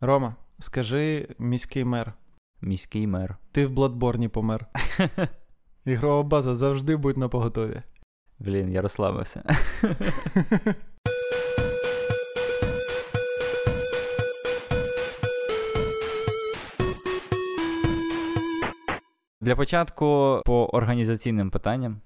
Рома, скажи міський мер. Міський мер. Ти в Бладборні помер. Ігрова база завжди будь на поготові. Блін, я розслабився. Для початку по організаційним питанням.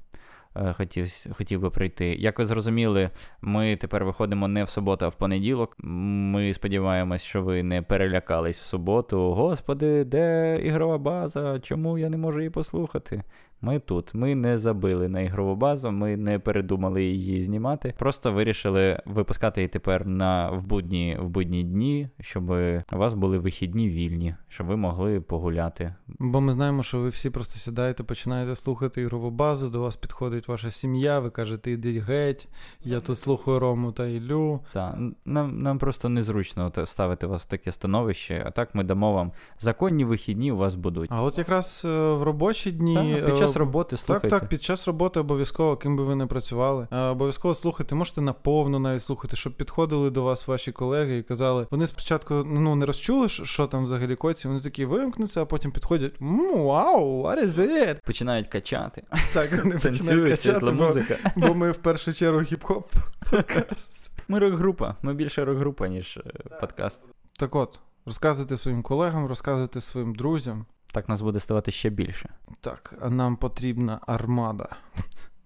Е, хотів хотів би прийти. Як ви зрозуміли, ми тепер виходимо не в суботу, а в понеділок. Ми сподіваємось, що ви не перелякались в суботу. Господи, де ігрова база? Чому я не можу її послухати? Ми тут. Ми не забили на ігрову базу, ми не передумали її знімати. Просто вирішили випускати її тепер на в будні в будні дні, щоб у вас були вихідні вільні, щоб ви могли погуляти. Бо ми знаємо, що ви всі просто сідаєте, починаєте слухати ігрову базу. До вас підходить ваша сім'я. Ви кажете, ідіть геть. Я тут слухаю Рому та Іллю. Так, нам нам просто незручно ставити вас в таке становище. А так ми дамо вам законні вихідні. У вас будуть. А от якраз е, в робочі дні так, під час час роботи слухайте. Так, так, під час роботи обов'язково, ким би ви не працювали. Обов'язково слухайте, можете наповну навіть слухати, щоб підходили до вас ваші колеги і казали, вони спочатку ну не розчули, що там взагалі коці, вони такі вимкнуться, а потім підходять. Вау, what is it? Починають качати. Так, вони починають качати, бо, бо ми в першу чергу хіп-хоп подкаст. Ми рок-група, ми більше рок-група, ніж е, подкаст. Так от, розказуйте своїм колегам, розказуйте своїм друзям. Так нас буде ставати ще більше. Так, а нам потрібна армада.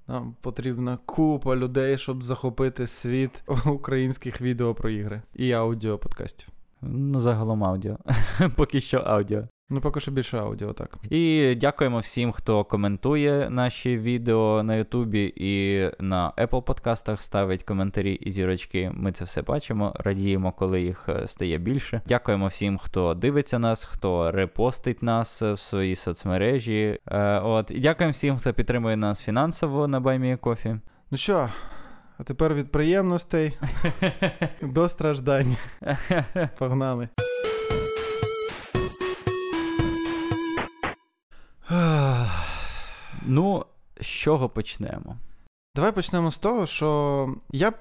Нам потрібна купа людей, щоб захопити світ українських відео про ігри і аудіо подкастів. Ну, загалом аудіо. Поки що аудіо. Ну, поки що більше аудіо, так. І дякуємо всім, хто коментує наші відео на Ютубі і на Apple подкастах, ставить коментарі і зірочки. Ми це все бачимо, радіємо, коли їх е, стає більше. Дякуємо всім, хто дивиться нас, хто репостить нас в свої соцмережі. Е, от, І дякуємо всім, хто підтримує нас фінансово на Баймі Кофі. Ну що, а тепер від приємностей до страждань. Погнали. Ну, з чого почнемо? Давай почнемо з того, що я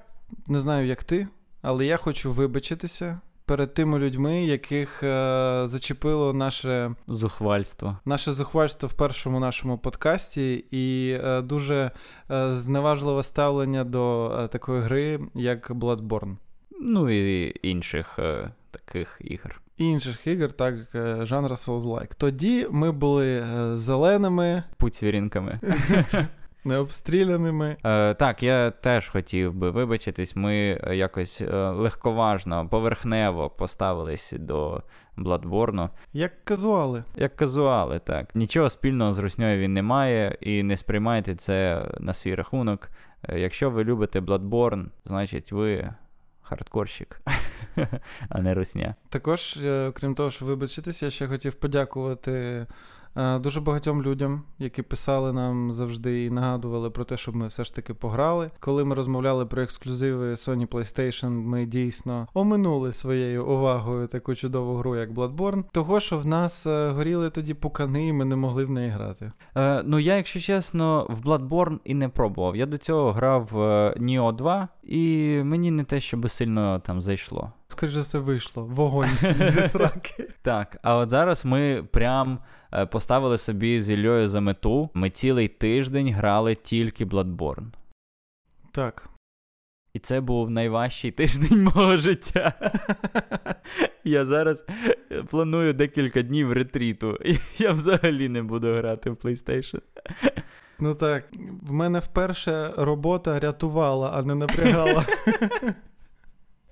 не знаю, як ти, але я хочу вибачитися перед тими людьми, яких е, зачепило наше зухвальство. Наше зухвальство в першому нашому подкасті, і е, дуже е, зневажливе ставлення до е, такої гри, як Bloodborne. Ну і інших е, таких ігор інших ігор, так е, жанра Souls-like. Тоді ми були е, зеленими пуцвірінками. Необстріляними. Е, Так, я теж хотів би вибачитись. Ми якось е, легковажно, поверхнево поставились до Бладборну. Як казуали. Як казуали, так. Нічого спільного з русньою він не має, і не сприймайте це на свій рахунок. Якщо ви любите Bloodborne, значить ви хардкорщик, а не русня. Також, окрім крім того, що вибачитися, я ще хотів подякувати Е, дуже багатьом людям, які писали нам завжди і нагадували про те, щоб ми все ж таки пограли. Коли ми розмовляли про ексклюзиви Sony PlayStation, ми дійсно оминули своєю увагою таку чудову гру, як Bloodborne. Того, що в нас е, горіли тоді пукани, і ми не могли в неї грати. Е, Ну я, якщо чесно, в Bloodborne і не пробував. Я до цього грав в Neo 2, і мені не те, щоб сильно там зайшло. Скоріше все вийшло. Вогонь зі сраки. Так, а от зараз ми прям е, поставили собі з Іллею за мету. Ми цілий тиждень грали тільки Bloodborne. Так. І це був найважчий тиждень мого життя. Я зараз планую декілька днів ретріту. Я взагалі не буду грати в PlayStation. Ну так, в мене вперше робота рятувала, а не напрягала.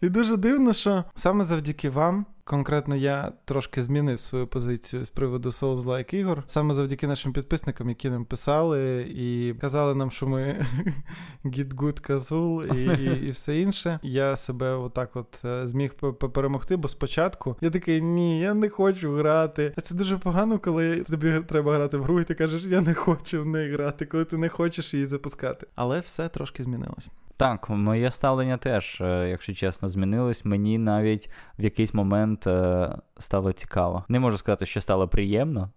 І дуже дивно, що саме завдяки вам Конкретно я трошки змінив свою позицію з приводу Souls-like ігор. Саме завдяки нашим підписникам, які нам писали і казали нам, що ми Git Good Kazul і, і і, все інше. Я себе отак от е, зміг перемогти, бо спочатку я такий, ні, я не хочу грати. А це дуже погано, коли тобі треба грати в гру, і ти кажеш, я не хочу в неї грати, коли ти не хочеш її запускати. Але все трошки змінилось. Так, моє ставлення теж, е, якщо чесно, змінилось. Мені навіть в якийсь момент е, стало цікаво. Не можу сказати, що стало приємно.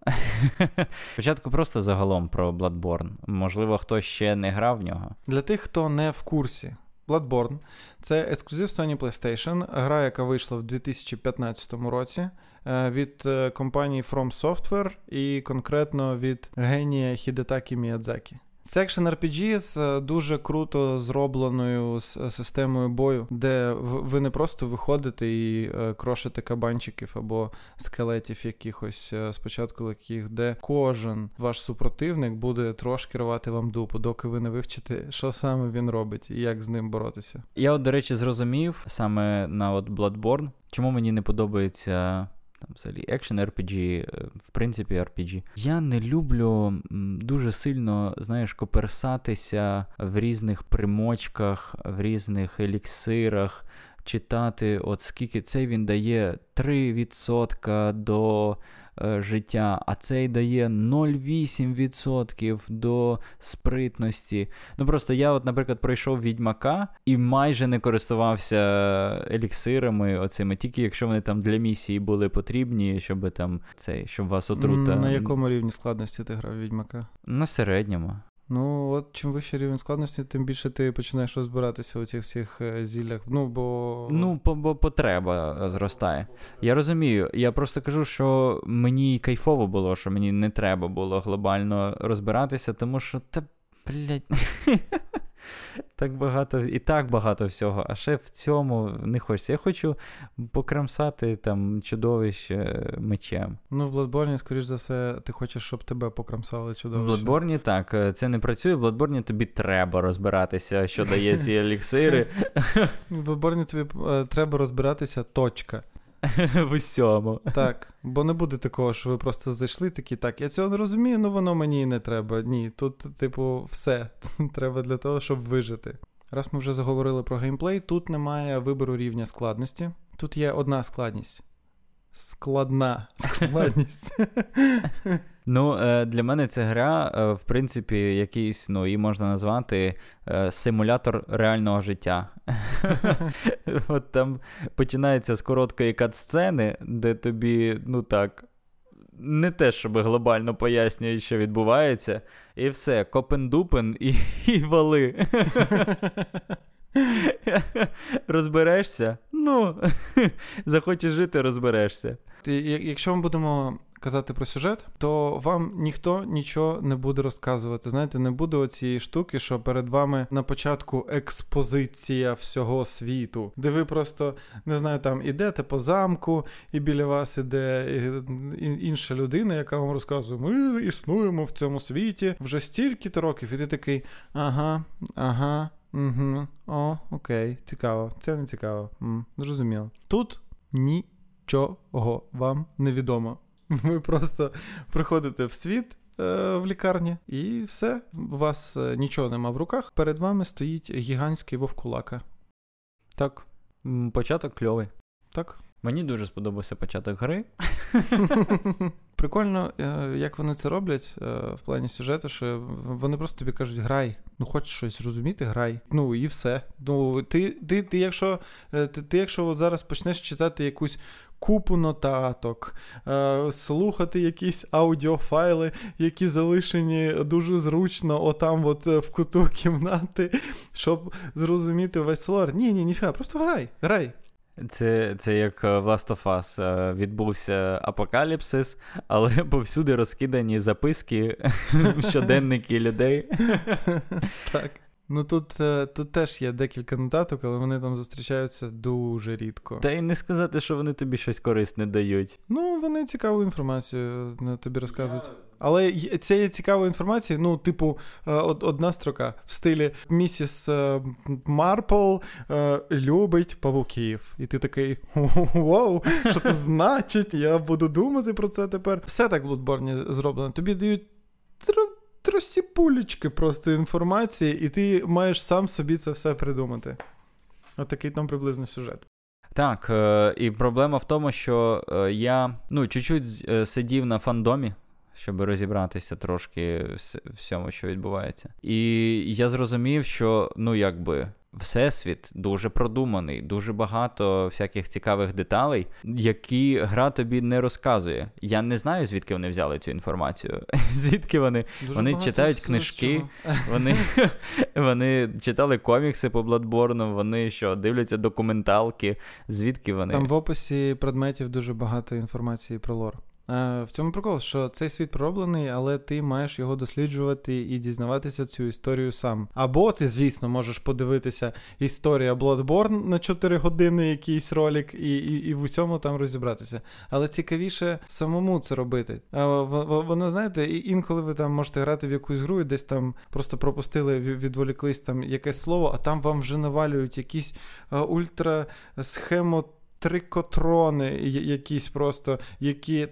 Спочатку просто загалом про Bloodborne. Можливо, хтось ще не грав в нього. Для тих, хто не в курсі. Bloodborne це ексклюзив Sony PlayStation, гра, яка вийшла в 2015 році е, від компанії From Software і конкретно від генія Хідетакі Міядзакі. Це екшен RPG з е, дуже круто зробленою е, системою бою, де ви не просто виходите і е, крошите кабанчиків або скелетів якихось спочатку яких, де кожен ваш супротивник буде трошки рвати вам дупу, доки ви не вивчите, що саме він робить і як з ним боротися. Я, от, до речі, зрозумів саме на от Bloodborne, чому мені не подобається там взагалі екшен RPG, е, в принципі, RPG. Я не люблю дуже сильно, знаєш, коперсатися в різних примочках, в різних еліксирах, читати, от скільки цей він дає 3% до життя, а цей дає 0,8% до спритності. Ну просто я, от, наприклад, пройшов відьмака і майже не користувався еліксирами, оцими, тільки якщо вони там для місії були потрібні, щоб там цей, щоб вас отрута. На якому рівні складності ти грав відьмака? На середньому. Ну, от чим вищий рівень складності, тим більше ти починаєш розбиратися у цих всіх е, зіллях. Ну, бо. Ну, бо потреба зростає. Я розумію. Я просто кажу, що мені кайфово було, що мені не треба було глобально розбиратися, тому що та, блядь, так багато, і так багато всього, а ще в цьому не хочеться. Я хочу покрамсати там чудовище мечем. Ну, в Бладборні, скоріш за все, ти хочеш, щоб тебе покрамсали чудовище. В Бладборні так, е, це не працює. В Бладборні тобі треба розбиратися, що дає ці еліксири. В Бладборні тобі е, треба розбиратися точка. В усьому. Так, бо не буде такого, що ви просто зайшли такі, так, я цього не розумію, ну воно мені і не треба. Ні, тут, типу, все треба для того, щоб вижити. Раз ми вже заговорили про геймплей, тут немає вибору рівня складності. Тут є одна складність. Складна складність. Ну, е, для мене ця гра, е, в принципі, якийсь, ну, її можна назвати е, симулятор реального життя. От там починається з короткої кат-сцени, де тобі, ну так, не те, щоб глобально пояснюють, що відбувається, і все, копен-дупен і, і вали. Розберешся? Ну, захочеш жити, розберешся. Якщо ми будемо казати про сюжет, то вам ніхто нічого не буде розказувати. Знаєте, не буде оцієї штуки, що перед вами на початку експозиція всього світу, де ви просто не знаю, там ідете по замку, і біля вас іде інша людина, яка вам розказує: ми існуємо в цьому світі вже стільки-то років, і ти такий, ага, ага. Угу, О, окей, цікаво. Це не цікаво. М, Зрозуміло. Тут нічого вам не відомо. Ви просто приходите в світ е, в лікарні, і все. У вас е, нічого нема в руках. Перед вами стоїть гігантський вовкулака. Так, початок кльовий. Так. Мені дуже сподобався початок гри. Прикольно, е, як вони це роблять в плані сюжету, що вони просто тобі кажуть, грай, ну хочеш щось розуміти, грай. Ну і все. Ну, Ти, ти, ти, якщо ти, ти якщо от зараз почнеш читати якусь купу нотаток, е, слухати якісь аудіофайли, які залишені дуже зручно, отам, от е, в куту кімнати, щоб зрозуміти весь лор. Ні, ні, ніфіга, просто грай, грай. Це це як в Last of Us відбувся апокаліпсис, але повсюди розкидані записки, щоденники людей. Так. Ну тут е, тут теж є декілька нотаток, але вони там зустрічаються дуже рідко. Та й не сказати, що вони тобі щось корисне дають. Ну, вони цікаву інформацію е, тобі розказують. Але цієї цікавої інформації, ну, типу, е, одна строка в стилі місіс Марпл любить павуків. І ти такий вау, що це значить? Я буду думати про це тепер. Все так в Bloodborne зроблено. Тобі дають тросіпулечки просто інформації, і ти маєш сам собі це все придумати. Отакий там приблизно сюжет. Так, е, і проблема в тому, що е, я ну, чуть-чуть е, сидів на фандомі, щоб розібратися трошки в всьому, що відбувається. І я зрозумів, що ну якби всесвіт дуже продуманий, дуже багато всяких цікавих деталей, які гра тобі не розказує. Я не знаю, звідки вони взяли цю інформацію. Звідки вони Дуже вони читають книжки, вони, вони читали комікси по Bloodborne, вони що, дивляться документалки, звідки вони. Там в описі предметів дуже багато інформації про лор. Е, В цьому прикол, що цей світ пророблений, але ти маєш його досліджувати і дізнаватися цю історію сам. Або ти, звісно, можеш подивитися історія Bloodborne на 4 години, якийсь ролик, і, і, і в усьому там розібратися. Але цікавіше самому це робити. В- Воно, знаєте, інколи ви там можете грати в якусь гру, і десь там просто пропустили, відволіклись там якесь слово, а там вам вже навалюють якісь е, ультра схемо. Трикотрони якісь просто, які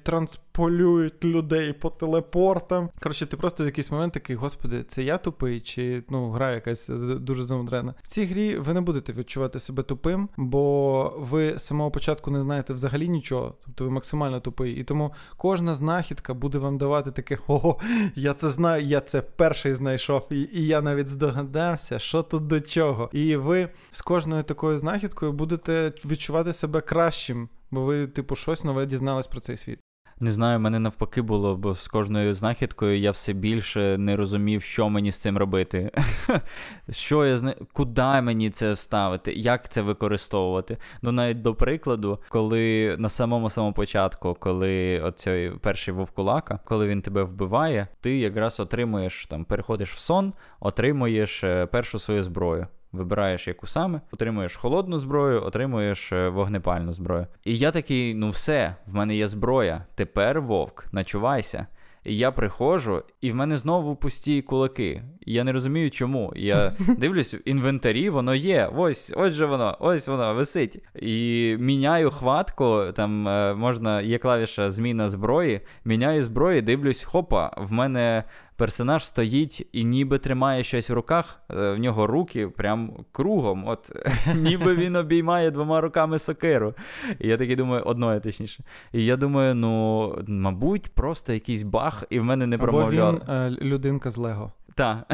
трансполюють людей по телепортам. Коротше, ти просто в якийсь момент такий, господи, це я тупий, чи ну гра якась е, дуже замудрена. В цій грі ви не будете відчувати себе тупим, бо ви з самого початку не знаєте взагалі нічого, тобто ви максимально тупий. І тому кожна знахідка буде вам давати таке: ого, я це знаю, я це перший знайшов, і, і я навіть здогадався, що тут до чого. І ви з кожною такою знахідкою будете відчувати себе кращим, бо ви, типу, щось нове дізнались про цей світ. Не знаю, мене навпаки було, бо з кожною знахідкою я все більше не розумів, що мені з цим робити. що я зна... Куди мені це вставити, як це використовувати. Ну, навіть до прикладу, коли на самому самому початку, коли оцей перший вовкулака, коли він тебе вбиває, ти якраз отримуєш там, переходиш в сон, отримуєш е, першу свою зброю. Вибираєш яку саме, отримуєш холодну зброю, отримуєш е, вогнепальну зброю. І я такий: ну все, в мене є зброя. Тепер вовк, начувайся. І я приходжу, і в мене знову пусті кулаки. І я не розумію, чому. Я дивлюсь, в інвентарі воно є. Ось, ось же воно, ось воно висить. І міняю хватку. Там е, можна, є клавіша зміна зброї. Міняю зброю, дивлюсь, хопа, в мене персонаж стоїть і ніби тримає щось в руках, е, в нього руки прям кругом. От ніби він обіймає двома руками сокиру. І я такий думаю, одною точніше. І я думаю, ну, мабуть, просто якийсь баг, і в мене не Або він е, людинка з Лего. Так.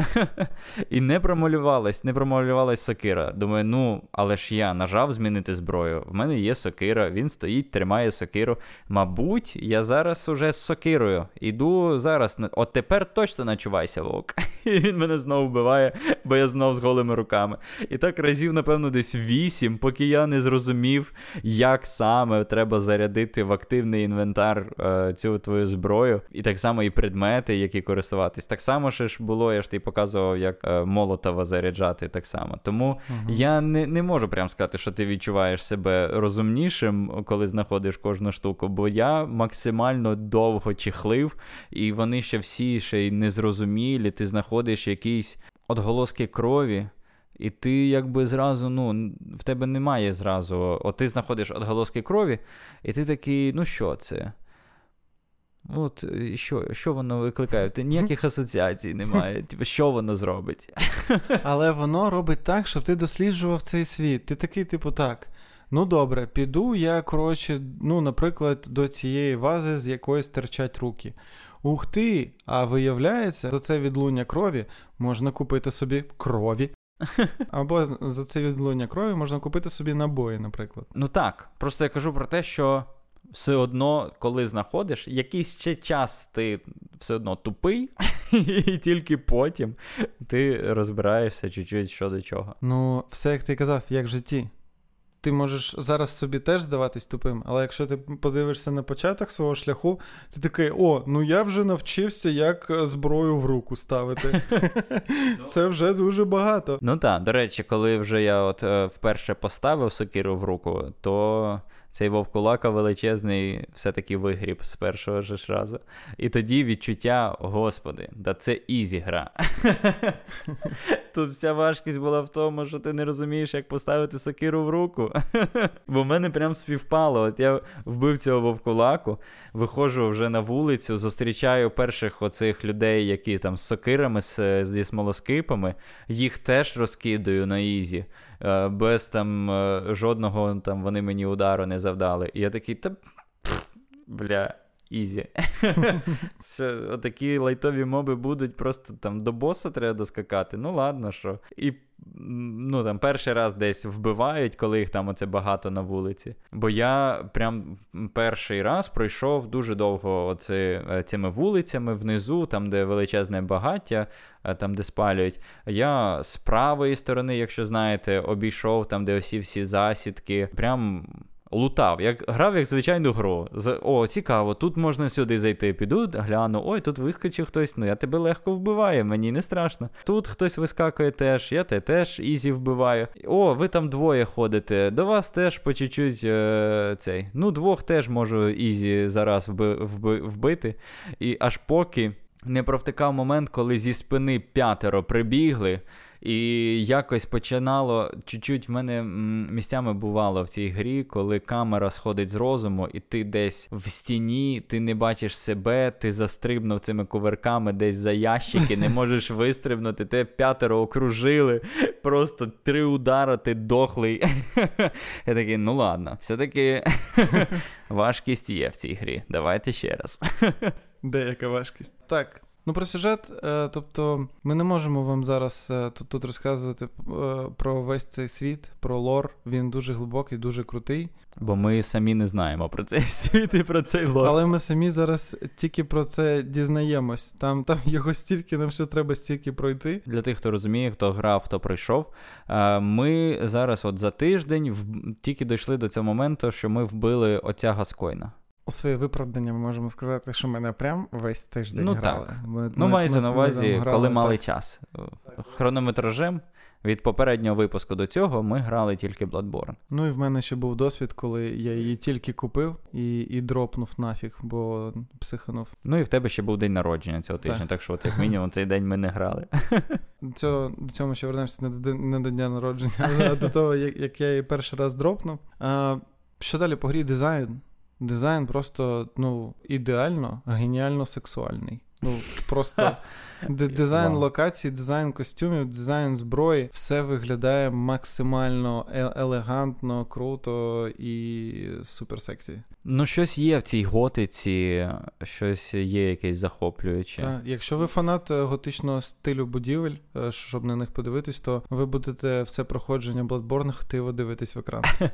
І не промалювалась, не промалювалась сокира. Думаю, ну, але ж я нажав змінити зброю. В мене є сокира, він стоїть, тримає сокиру. Мабуть, я зараз уже з сокирою. Іду зараз. От тепер точно начувайся, вовк. І він мене знову вбиває, бо я знов з голими руками. І так разів, напевно, десь вісім, поки я не зрозумів, як саме треба зарядити в активний інвентар е, цю твою зброю. І так само і предмети, які користуватись. Так само ще ж було, я ж тобі показував, як е, молотова заряджати так само. Тому я не, не можу прям сказати, що ти відчуваєш себе розумнішим, коли знаходиш кожну штуку, бо я максимально довго чехлив, і вони ще всі ще й незрозумілі. Ти знаходиш якісь отголоски крові. І ти якби зразу, ну, в тебе немає зразу. От ти знаходиш отголоски крові, і ти такий, ну що це? От е, що, що воно викликає? Ти ніяких асоціацій немає. Типу, що воно зробить? Але воно робить так, щоб ти досліджував цей світ. Ти такий, типу, так. Ну добре, піду я, коротше, ну, наприклад, до цієї вази, з якої стирчать руки. Ух ти! А виявляється, за це відлуння крові можна купити собі крові. Або за це відлуння крові можна купити собі набої, наприклад. Ну так. Просто я кажу про те, що все одно, коли знаходиш, якийсь ще час ти все одно тупий, і тільки потім ти розбираєшся чуть-чуть що до чого. Ну, все як ти казав, як в житті. Ти можеш зараз собі теж здаватись тупим, але якщо ти подивишся на початок свого шляху, ти такий: о, ну я вже навчився, як е, зброю в руку ставити. Це вже дуже багато. Ну так, до речі, коли вже я от е, вперше поставив сокиру в руку, то цей вовкулака величезний все-таки вигріб з першого ж разу. І тоді відчуття, господи, да це easy гра. Тут вся важкість була в тому, що ти не розумієш, як поставити сокиру в руку. Бо в мене прям співпало. От я вбив цього вовкулаку, виходжу вже на вулицю, зустрічаю перших оцих людей, які там з сокирами, з- зі смолоскипами, їх теж розкидаю на easy. Е, Без там е, жодного там вони мені удару не завдали. І я такий, та бля. Easy. Отакі лайтові моби будуть, просто там до боса треба доскакати. Ну ладно, що. І ну там перший раз десь вбивають, коли їх там оце багато на вулиці. Бо я прям перший раз пройшов дуже довго оце, е, цими вулицями внизу, там, де величезне багаття, е, там, де спалюють. Я з правої сторони, якщо знаєте, обійшов там, де оці всі засідки. Прям лутав, як грав як звичайну гру. О, цікаво, тут можна сюди зайти. Піду, гляну, ой, тут вискочив хтось, ну я тебе легко вбиваю, мені не страшно. Тут хтось вискакує теж, я те теж easy вбиваю. О, ви там двоє ходите. До вас теж по чуть-чуть е, цей. Ну, двох теж можу easy зараз вби, вби, вбити. І аж поки не провтикав момент, коли зі спини п'ятеро прибігли. І якось починало чуть-чуть в мене місцями бувало в цій грі, коли камера сходить з розуму, і ти десь в стіні, ти не бачиш себе, ти застрибнув цими кувирками десь за ящики, не можеш вистрибнути, те п'ятеро окружили, просто три удара, ти дохлий. Я такий, ну ладно, все-таки важкість є в цій грі. Давайте ще раз. Деяка важкість. Так. Ну, про сюжет, е, тобто, ми не можемо вам зараз е, тут тут розказувати е, про весь цей світ, про лор. Він дуже глибокий, дуже крутий. Бо ми самі не знаємо про цей світ і про цей лор. Але ми самі зараз тільки про це дізнаємось. Там там його стільки, нам ще треба стільки пройти. Для тих, хто розуміє, хто грав, хто пройшов. Ми зараз, от за тиждень, тільки дійшли до цього моменту, що ми вбили отця Гаскойна. У своє виправдання ми можемо сказати, що мене прям весь тиждень ну, грали. Так. Ми, ну, мається на увазі, грали, коли мали так. час. Хронометражем від попереднього випуску до цього ми грали тільки Bloodborne. Ну і в мене ще був досвід, коли я її тільки купив і і дропнув нафіг, бо психанув. Ну і в тебе ще був день народження цього тижня, так, так що, от як мінімум, цей день ми не грали. Цього, До цього ми ще вернемося не до, не до дня народження, а до того, як, як я її перший раз дропнув. А, Що далі по грі дизайн? Дизайн просто ну, ідеально, геніально сексуальний. Ну, просто дизайн локацій, дизайн костюмів, дизайн зброї, все виглядає максимально е, елегантно, круто і супер сексі. Ну, щось є в цій готиці, щось є якесь захоплююче. Так, Якщо ви фанат е, готичного стилю будівель, е, щоб на них подивитись, то ви будете все проходження Bloodborne хтиво дивитись в екран.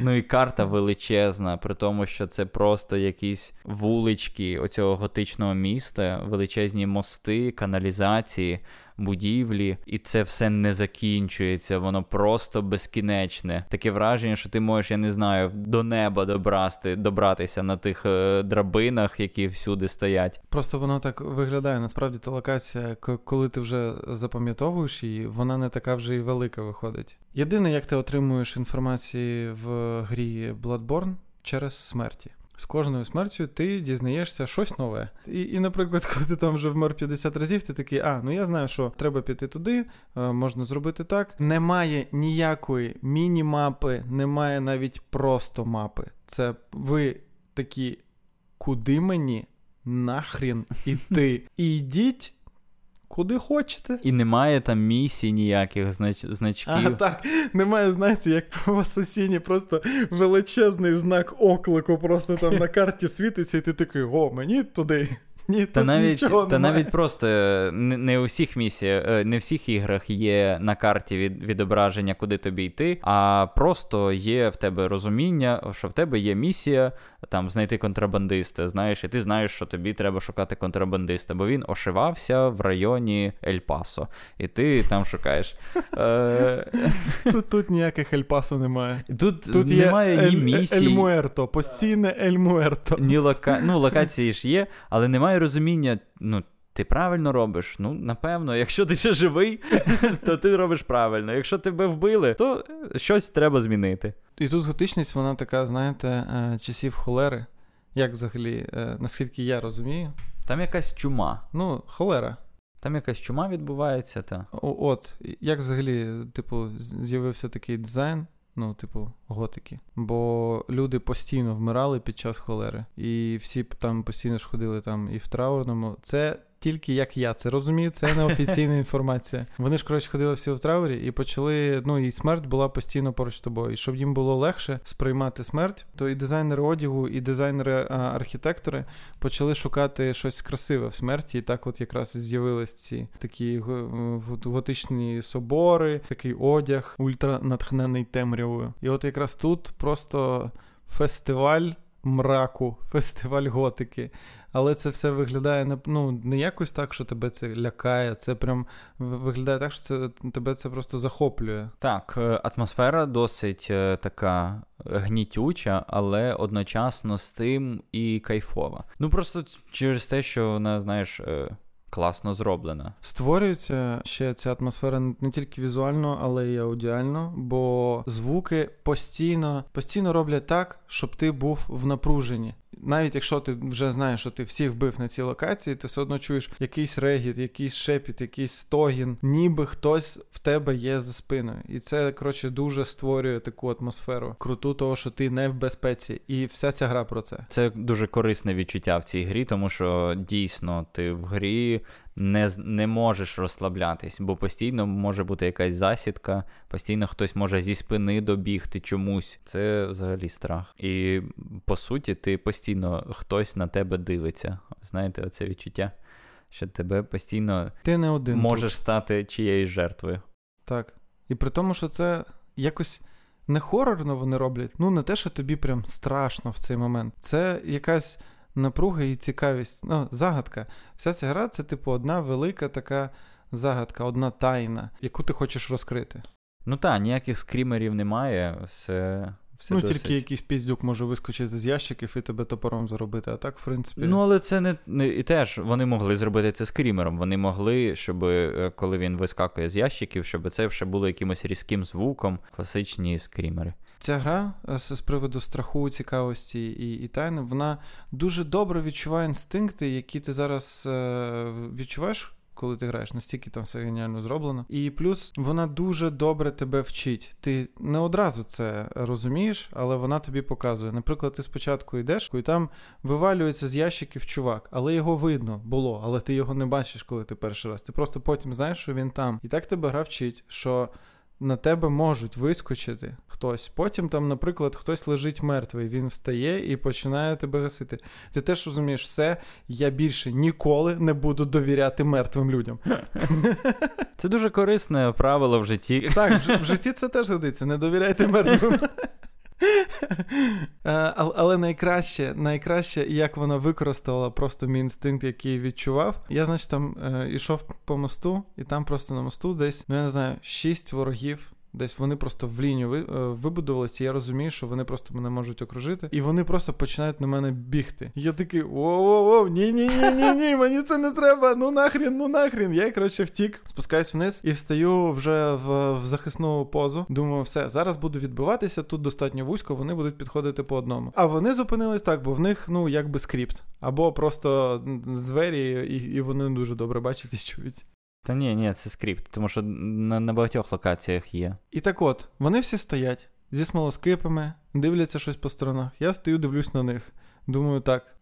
Ну і карта величезна, при тому, що це просто якісь вулички оцього готичного міста, величезні мости, каналізації будівлі, і це все не закінчується, воно просто безкінечне. Таке враження, що ти можеш, я не знаю, до неба добрасти, добратися на тих е, драбинах, які всюди стоять. Просто воно так виглядає. Насправді та локація, коли ти вже запам'ятовуєш її, вона не така вже і велика виходить. Єдине, як ти отримуєш інформації в грі Bloodborne через смерті з кожною смертю ти дізнаєшся щось нове. І, і, наприклад, коли ти там вже вмер 50 разів, ти такий, а, ну я знаю, що треба піти туди, е, можна зробити так. Немає ніякої міні-мапи, немає навіть просто мапи. Це ви такі, куди мені нахрін іти? І йдіть Куди хочете. І немає там місій ніяких знач... значків. А, так, немає, знаєте, як в Асасіні просто величезний знак оклику, просто там на карті світиться, і ти такий, о, мені туди. Ні, Та навіть та немає. навіть просто не, не у всіх місіях, е, не в всіх іграх є на карті від, відображення, куди тобі йти, а просто є в тебе розуміння, що в тебе є місія там знайти контрабандиста. Знаєш, і ти знаєш, що тобі треба шукати контрабандиста, бо він ошивався в районі Ель-Пасо, і ти там шукаєш. Е, тут тут ніяких Ель-Пасо немає. Тут тут немає ні місії. Ель-Муерто, постійне Ель-Муерто. Ні. Ну, локації ж є, але немає розуміння. ну, ти правильно робиш? Ну, напевно, якщо ти ще живий, то ти робиш правильно. Якщо тебе вбили, то щось треба змінити. І тут готичність, вона така, знаєте, е, часів холери. Як взагалі, е, наскільки я розумію? Там якась чума. Ну, холера. Там якась чума відбувається, та. От, як взагалі, типу, з'явився такий дизайн, ну, типу, готики. Бо люди постійно вмирали під час холери. І всі там постійно ж ходили там і в траурному. Це тільки як я це розумію, це не офіційна інформація. Вони ж коротше ходили всі в траурі і почали. Ну і смерть була постійно поруч з тобою. І щоб їм було легше сприймати смерть, то і дизайнери одягу, і дизайнери архітектори почали шукати щось красиве в смерті. І так, от якраз з'явились ці такі готичні собори, такий одяг, ультранатхнений темрявою. І от якраз тут просто фестиваль мраку, фестиваль готики. Але це все виглядає ну, не якось так, що тебе це лякає. Це прям виглядає так, що це тебе це просто захоплює. Так, е, атмосфера досить е, така гнітюча, але одночасно з тим і кайфова. Ну просто через те, що вона, знаєш. Класно зроблена. Створюється ще ця атмосфера не тільки візуально, але й аудіально, бо звуки постійно постійно роблять так, щоб ти був в напруженні навіть якщо ти вже знаєш, що ти всіх вбив на цій локації, ти все одно чуєш якийсь регіт, якийсь шепіт, якийсь стогін, ніби хтось в тебе є за спиною. І це, коротше, дуже створює таку атмосферу круту, того, що ти не в безпеці. І вся ця гра про це. Це дуже корисне відчуття в цій грі, тому що дійсно ти в грі не не можеш розслаблятись, бо постійно може бути якась засідка, постійно хтось може зі спини добігти чомусь. Це взагалі страх. І по суті, ти постійно хтось на тебе дивиться. Знаєте, оце відчуття, що тебе постійно ти не один можеш тут. стати чиєюсь жертвою. Так. І при тому, що це якось. Не хорорно вони роблять, ну не те, що тобі прям страшно в цей момент. Це якась напруга і цікавість. Ну, загадка. Вся ця гра це, типу, одна велика така загадка, одна тайна, яку ти хочеш розкрити. Ну так, ніяких скрімерів немає, все. Все ну, досить. тільки якийсь піздюк може вискочити з ящиків і тебе топором заробити, а так, в принципі. Ну, але це не, не і теж вони могли зробити це скрімером. Вони могли, щоб е, коли він вискакує з ящиків, щоб це ще було якимось різким звуком, класичні скрімери. Ця гра е, з приводу страху, цікавості і і тайни, вона дуже добре відчуває інстинкти, які ти зараз е, відчуваєш. Коли ти граєш, настільки там все геніально зроблено. І плюс вона дуже добре тебе вчить. Ти не одразу це розумієш, але вона тобі показує. Наприклад, ти спочатку йдеш, і там вивалюється з ящиків чувак, але його видно було, але ти його не бачиш, коли ти перший раз. Ти просто потім знаєш, що він там. І так тебе гра вчить, що на тебе можуть вискочити хтось. Потім там, наприклад, хтось лежить мертвий, він встає і починає тебе гасити. Ти теж розумієш, все, я більше ніколи не буду довіряти мертвим людям. Це дуже корисне правило в житті. Так, в житті це теж годиться. Не довіряйте мертвим. Е, але найкраще, найкраще, як вона використала просто мій інстинкт, який відчував. Я, значить, там е, ішов по мосту, і там просто на мосту десь, ну я не знаю, шість ворогів Десь вони просто в лінію е, вибудувалися, і я розумію, що вони просто мене можуть окружити, і вони просто починають на мене бігти. Я такий воу-воу-воу, ні-ні-ні-ні-ні, мені це не треба. Ну нахрін, ну нахрін. Я коротше втік, спускаюсь вниз і встаю вже в, в захисну позу. Думаю, все, зараз буду відбиватися. Тут достатньо вузько, вони будуть підходити по одному. А вони зупинились так, бо в них ну якби скрипт, або просто звері, і, і вони дуже добре бачать і чують. Та ні, ні, це скрипт, тому що на, на багатьох локаціях є. І так от, вони всі стоять зі смолоскипами, дивляться щось по сторонах. Я стою, дивлюсь на них. Думаю, так,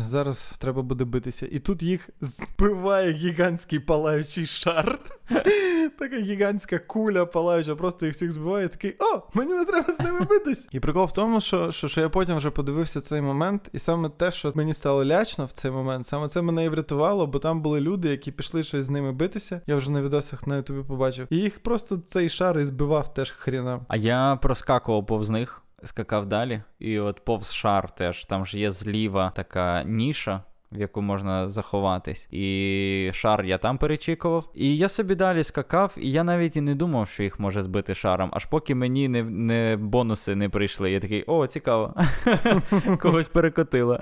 зараз треба буде битися. І тут їх збиває гігантський палаючий шар. Така гігантська куля палаюча, просто їх всіх збиває. Такий, о, мені не треба з ними битись. І прикол в тому, що, що що, я потім вже подивився цей момент, і саме те, що мені стало лячно в цей момент, саме це мене і врятувало, бо там були люди, які пішли щось з ними битися. Я вже на відосах на ютубі побачив. І їх просто цей шар і збивав теж хрінам. А я проскакував повз них скакав далі, і от повз шар теж там ж є зліва така ніша. В яку можна заховатись, і шар я там перечікував. І я собі далі скакав, і я навіть і не думав, що їх може збити шаром, аж поки мені не не бонуси не прийшли. Я такий, о, цікаво. Когось перекотило,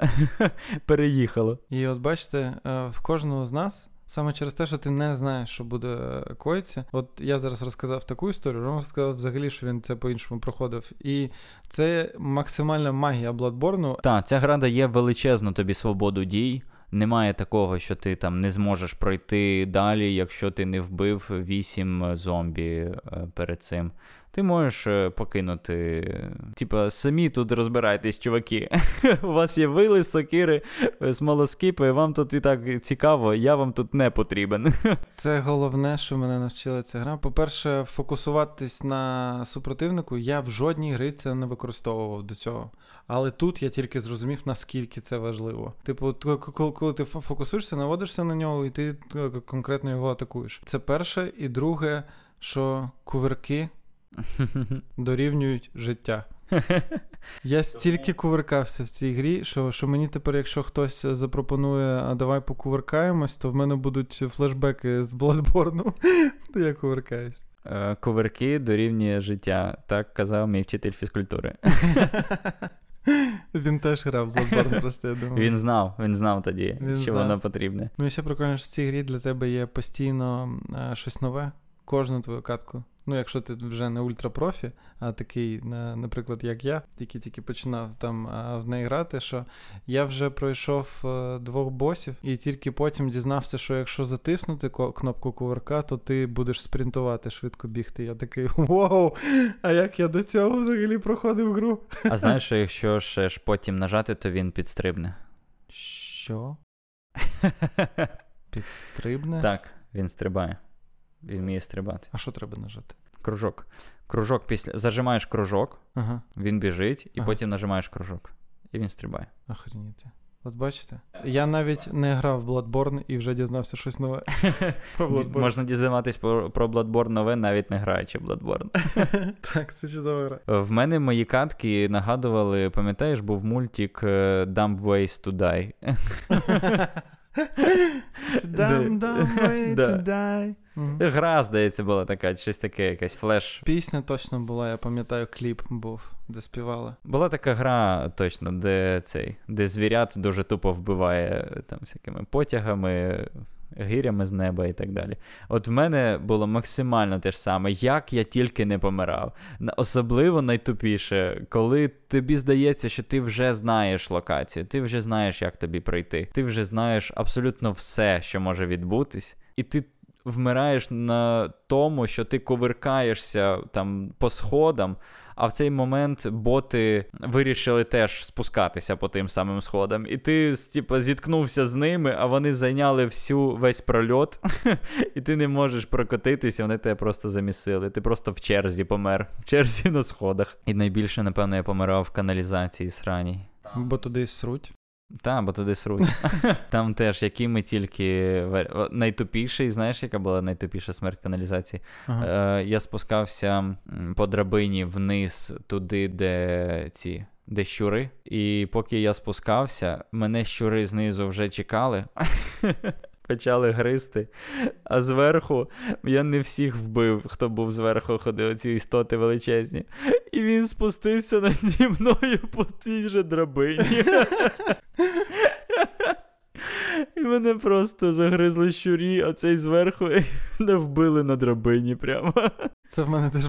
переїхало. І от бачите, е, в кожного з нас Саме через те, що ти не знаєш, що буде коїться. От я зараз розказав таку історію, Рома сказав взагалі, що він це по-іншому проходив. І це максимальна магія Бладборну. Так, ця гра дає величезну тобі свободу дій. Немає такого, що ти там не зможеш пройти далі, якщо ти не вбив вісім зомбі е, перед цим. Ти можеш е, покинути. Типа, самі тут розбирайтесь, чуваки. У вас є вили, сокири, е, смолоскипи, вам тут і так цікаво, я вам тут не потрібен. Це головне, що мене навчила ця гра. По-перше, фокусуватись на супротивнику я в жодній гри це не використовував до цього. Але тут я тільки зрозумів, наскільки це важливо. Типу, коли ти фокусуєшся, наводишся на нього, і ти конкретно його атакуєш. Це перше, і друге, що кувирки дорівнюють життя. Я стільки кувиркався в цій грі, що що мені тепер, якщо хтось запропонує, а давай покувиркаємось, то в мене будуть флешбеки з Bloodborne, то я кувиркаюсь. Е, кувирки дорівнює життя, так казав мій вчитель фізкультури. Він теж грав в Bloodborne, просто я думаю. Він знав, він знав тоді, він що знав. воно потрібне. Ну і ще прикольно, що в цій грі для тебе є постійно а, щось нове, кожну твою катку. Ну, якщо ти вже не ультрапрофі, а такий, наприклад, як я, тільки-тільки починав там в неї грати, що я вже пройшов е, двох босів, і тільки потім дізнався, що якщо затиснути кнопку кувырка, то ти будеш спринтувати, швидко бігти. Я такий вау! А як я до цього взагалі проходив гру? А знаєш, що якщо ще ж потім нажати, то він підстрибне. Що? Підстрибне? Так, він стрибає. Він вміє стрибати. А що треба нажати? Кружок. Кружок після. Зажимаєш кружок, ага. він біжить, і ага. потім нажимаєш кружок. І він стрибає. Охреніти. От бачите? Я навіть не грав в Bloodborne і вже дізнався щось нове. про Bloodborne. Можна дізнаватись про, про Bloodborne нове, навіть не граючи в Bloodborne. Так, це чудова гра. В мене мої катки нагадували, пам'ятаєш, був мультик е, Dumb Ways to Die. Гра, здається, була така, щось таке, якась флеш. Пісня точно була, я пам'ятаю, кліп був, де співали. Була така гра, точно, де цей, де звірят дуже тупо вбиває там всякими потягами, гирями з неба і так далі. От в мене було максимально те ж саме, як я тільки не помирав. Особливо найтупіше, коли тобі здається, що ти вже знаєш локацію, ти вже знаєш, як тобі пройти, ти вже знаєш абсолютно все, що може відбутись, і ти вмираєш на тому, що ти ковиркаєшся там по сходам. А в цей момент боти вирішили теж спускатися по тим самим сходам. І ти, типу, зіткнувся з ними, а вони зайняли всю весь прольот, і ти не можеш прокотитися, вони тебе просто замісили. Ти просто в черзі помер, в черзі на сходах. І найбільше, напевно, я помирав в каналізації сраній. Бо туди сруть. Так, бо туди сруть. Там теж, які ми тільки. Найтупіший, знаєш, яка була найтупіша смерть каналізації? Ага. Е, Я спускався по драбині вниз, туди, де ці. Де щури, і поки я спускався, мене щури знизу вже чекали почали гризти. А зверху я не всіх вбив, хто був зверху, ходив ці істоти величезні. І він спустився наді мною по тій же драбині. І мене просто загризли щурі, а цей зверху і мене вбили на драбині прямо. Це в мене теж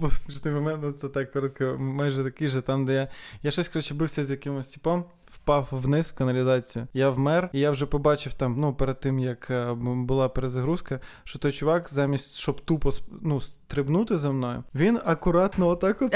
був смішний момент, це так коротко, майже такий же, там, де я. Я щось коротше бився з якимось типом впав вниз в каналізацію. Я вмер, і я вже побачив там, ну, перед тим як е, була перезагрузка, що той чувак, замість щоб тупо ну, стрибнути за мною, він акуратно отак от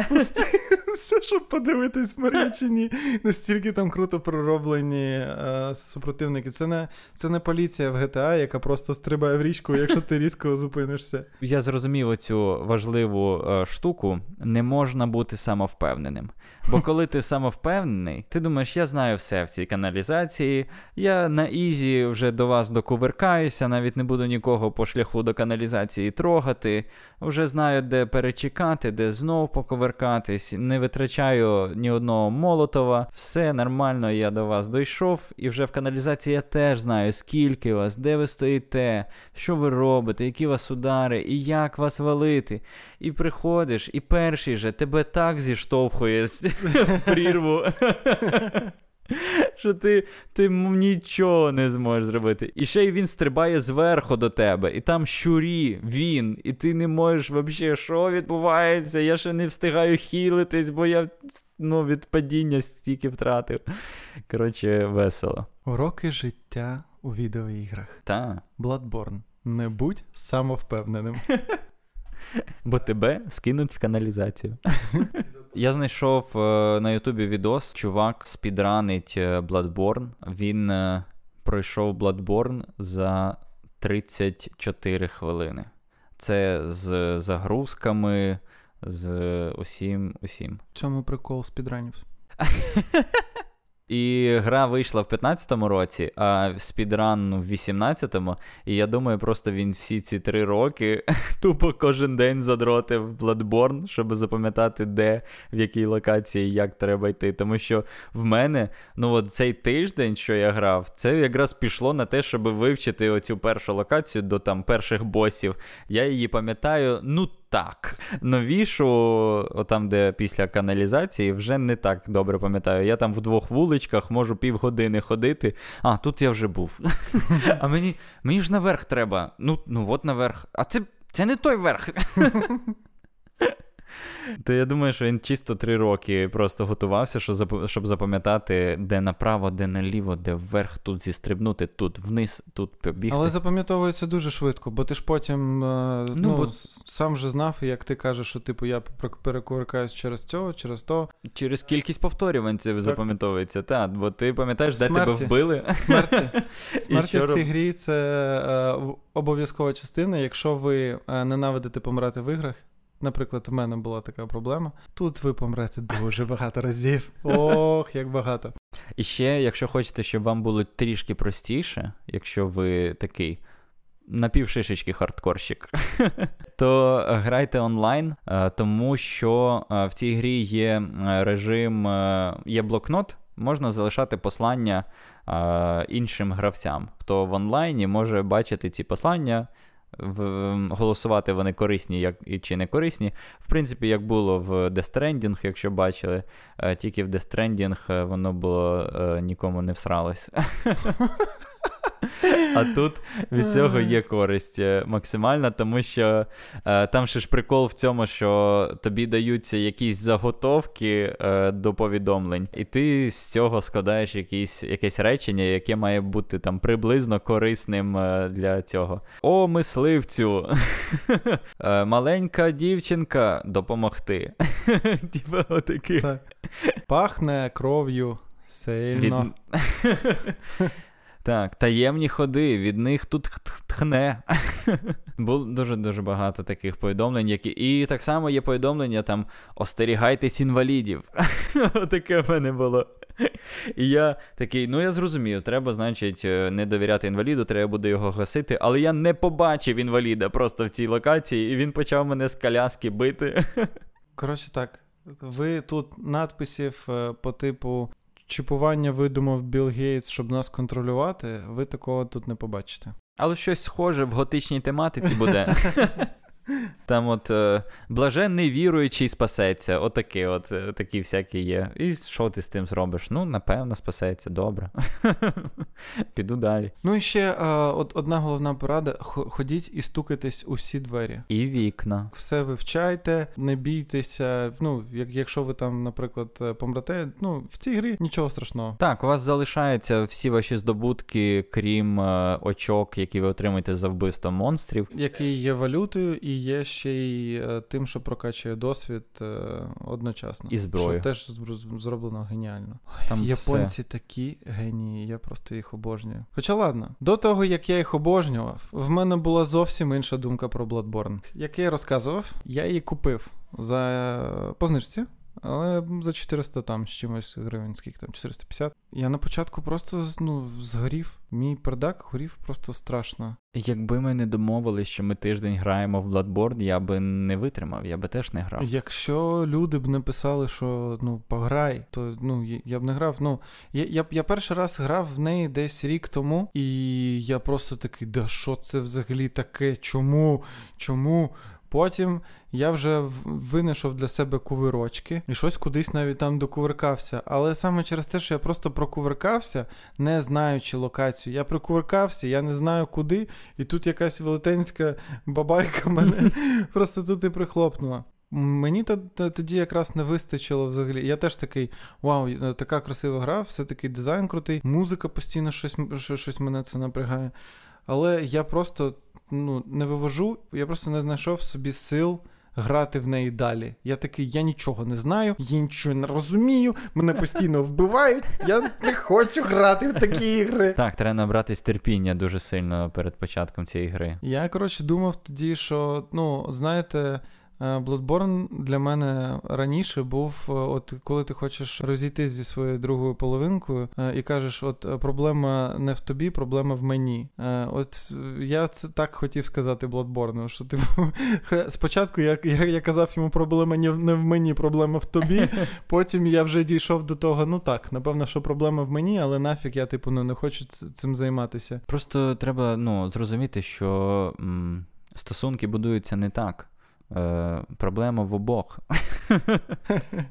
спустився, щоб подивитись Марія чи. Настільки там круто пророблені е, супротивники. Це не це не поліція в GTA, яка просто стрибає в річку, якщо ти різко зупинишся. Я зрозумів оцю важливу е, штуку. Не можна бути самовпевненим. Бо коли ти самовпевнений, ти думаєш, я знаю все в цій каналізації, я на easy вже до вас докувиркаюся, навіть не буду нікого по шляху до каналізації трогати. Вже знаю, де перечекати, де знов поковиркатись, не витрачаю ні одного молотова, все нормально, я до вас дійшов, і вже в каналізації я теж знаю, скільки вас, де ви стоїте, що ви робите, які в вас удари, і як вас валити. І приходиш, і перший же тебе так зіштовхує в прірву. Що ти ти нічого не зможеш зробити. І ще й він стрибає зверху до тебе, і там щурі, він, і ти не можеш взагалі, що відбувається? Я ще не встигаю хілитись, бо я ну, від падіння стільки втратив. Коротше, весело. Уроки життя у відеоіграх. Так. Bloodborne. Не будь самовпевненим. Бо тебе скинуть в каналізацію. Я знайшов е, на Ютубі відос, чувак спідранить е, Bloodborne. Він е, пройшов Bloodborne за 34 хвилини. Це з загрузками, з усім. усім. В чому прикол спідранів? І гра вийшла в 15-му році, а speedrun в 18-му. І я думаю, просто він всі ці три роки тупо кожен день задротив Bloodborne, щоб запам'ятати, де, в якій локації, як треба йти. Тому що в мене, ну от цей тиждень, що я грав, це якраз пішло на те, щоб вивчити оцю першу локацію до там перших босів. Я її пам'ятаю, ну так. Новішу, там, де після каналізації, вже не так добре пам'ятаю. Я там в двох вуличках можу півгодини ходити. А, тут я вже був. А мені мені ж наверх треба. Ну, ну от наверх. А це, це не той верх. То я думаю, що він чисто три роки просто готувався, щоб запам'ятати, де направо, де наліво, де вверх, тут зістрибнути, тут вниз, тут побігти. Але запам'ятовується дуже швидко, бо ти ж потім е, ну, ну, бо... сам же знав, як ти кажеш, що типу я перекувиркаюсь через цього, через то. Через кількість повторювань це запам'ятовується, так. Бо ти пам'ятаєш, де Смерті. тебе вбили. Смерті Смерті в цій грі це е, обов'язкова частина. Якщо ви е, ненавидите помирати в іграх. Наприклад, в мене була така проблема. Тут ви помрете дуже багато разів. Ох, як багато. І ще, якщо хочете, щоб вам було трішки простіше, якщо ви такий напівшишечки хардкорщик, то грайте онлайн, е, тому що е, в цій грі є е, режим, є блокнот, можна залишати послання іншим гравцям. Хто в онлайні може бачити ці послання Голосувати вони корисні як, чи не корисні. В принципі, як було в Death Stranding, якщо бачили, е, тільки в Death Stranding е, воно було е, нікому не всралось. А тут від цього є користь е, максимальна, тому що е, там ще ж прикол в цьому, що тобі даються якісь заготовки е, до повідомлень, і ти з цього складаєш якісь, якесь речення, яке має бути там приблизно корисним для цього. О, мисливцю! Маленька дівчинка допомогти. Типа отаки. Пахне кров'ю сильно. Від... Так, таємні ходи, від них тут тхне. Було дуже-дуже багато таких повідомлень, які. І так само є повідомлення там остерігайтесь інвалідів. Таке в мене було. І я такий, ну я зрозумів, треба, значить, е, не довіряти інваліду, треба буде його гасити. Але я не побачив інваліда просто в цій локації, і він почав мене з коляски бити. Коротше так, ви тут надписів е, по типу чіпування видумав Білл Гейтс, щоб нас контролювати, ви такого тут не побачите. Але щось схоже в готичній тематиці буде. Там от е, блаженний віруючий спасеться. Отакі от, е, такі всякі є. І що ти з тим зробиш? Ну, напевно, спасеться, добре. Піду далі. Ну і ще е, от, одна головна порада: ходіть і стукайтесь у всі двері. І вікна. Все вивчайте, не бійтеся. Ну, як, якщо ви там, наприклад, помрете, ну, в цій грі нічого страшного. Так, у вас залишаються всі ваші здобутки, крім очок, які ви отримаєте за вбивство монстрів. Які є валютою і є ще й е, тим, що прокачує досвід е, одночасно. І зброю. Що теж зроблено геніально. Там Японці все. такі генії, я просто їх обожнюю. Хоча ладно, до того як я їх обожнював, в мене була зовсім інша думка про Bloodborne. Як я розказував, я її купив за позначці. Але за 400 там з чимось гривень, скільки там 450. Я на початку просто ну, згорів. Мій пердак горів просто страшно. Якби ми не домовились, що ми тиждень граємо в Bloodborne, я би не витримав, я би теж не грав. Якщо люди б не писали, що ну пограй, то ну я б не грав. Ну я я, я перший раз грав в неї десь рік тому, і я просто такий, да що це взагалі таке? Чому? Чому? Потім я вже винайшов для себе кувирочки і щось кудись навіть там докувиркався. Але саме через те, що я просто прокувиркався, не знаючи локацію. Я прокувиркався, я не знаю куди, і тут якась велетенська бабайка мене просто тут і прихлопнула. Мені тоді якраз не вистачило взагалі. Я теж такий: вау, така красива гра, все такий дизайн крутий, музика постійно щось щось мене це напрягає. Але я просто ну, не вивожу, я просто не знайшов собі сил. Грати в неї далі. Я такий, я нічого не знаю, я нічого не розумію, мене постійно вбивають, я не хочу грати в такі ігри. Так, треба набратись терпіння дуже сильно перед початком цієї гри. Я, коротше, думав тоді, що, ну, знаєте, Bloodborne для мене раніше був, е, от коли ти хочеш розійтись зі своєю другою половинкою е, і кажеш, от проблема не в тобі, проблема в мені. От я це так хотів сказати Bloodborne, що типу, спочатку я, я я, казав йому, проблема не в мені, проблема в тобі. Потім я вже дійшов до того, ну так, напевно, що проблема в мені, але нафіг я типу ну, не хочу цим займатися. Просто треба ну, зрозуміти, що м, стосунки будуються не так. Е, Проблема в обох.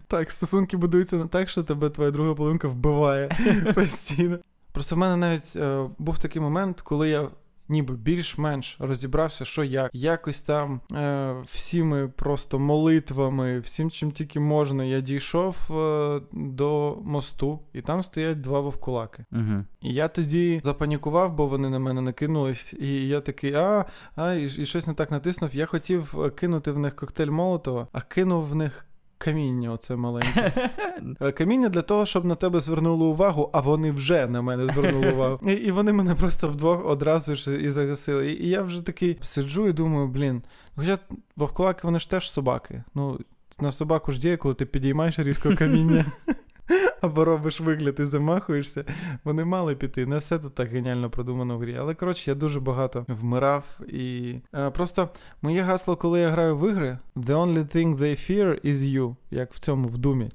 Так, стосунки будуються не так, що тебе твоя друга половинка вбиває постійно. Просто в мене навіть е, був такий момент, коли я ніби більш-менш розібрався, що як. Якось там е, всіми просто молитвами, всім, чим тільки можна, я дійшов е, до мосту, і там стоять два вовкулаки. Угу. І я тоді запанікував, бо вони на мене накинулись, і я такий, а, а, і, і щось не так натиснув. Я хотів е, кинути в них коктейль Молотова, а кинув в них каміння, оце маленьке. Е, каміння для того, щоб на тебе звернули увагу, а вони вже на мене звернули увагу. І і вони мене просто вдвох одразу ж і загасили. І, і я вже такий сиджу і думаю, блін, хоча вовкулаки вони ж теж собаки. Ну, на собаку ж діє, коли ти підіймаєш різко каміння. або робиш вигляд і замахуєшся, вони мали піти. Не все тут так геніально продумано в грі. Але коротше, я дуже багато вмирав. І а, просто моє гасло, коли я граю в ігри, the only thing they fear is you, як в цьому в думі.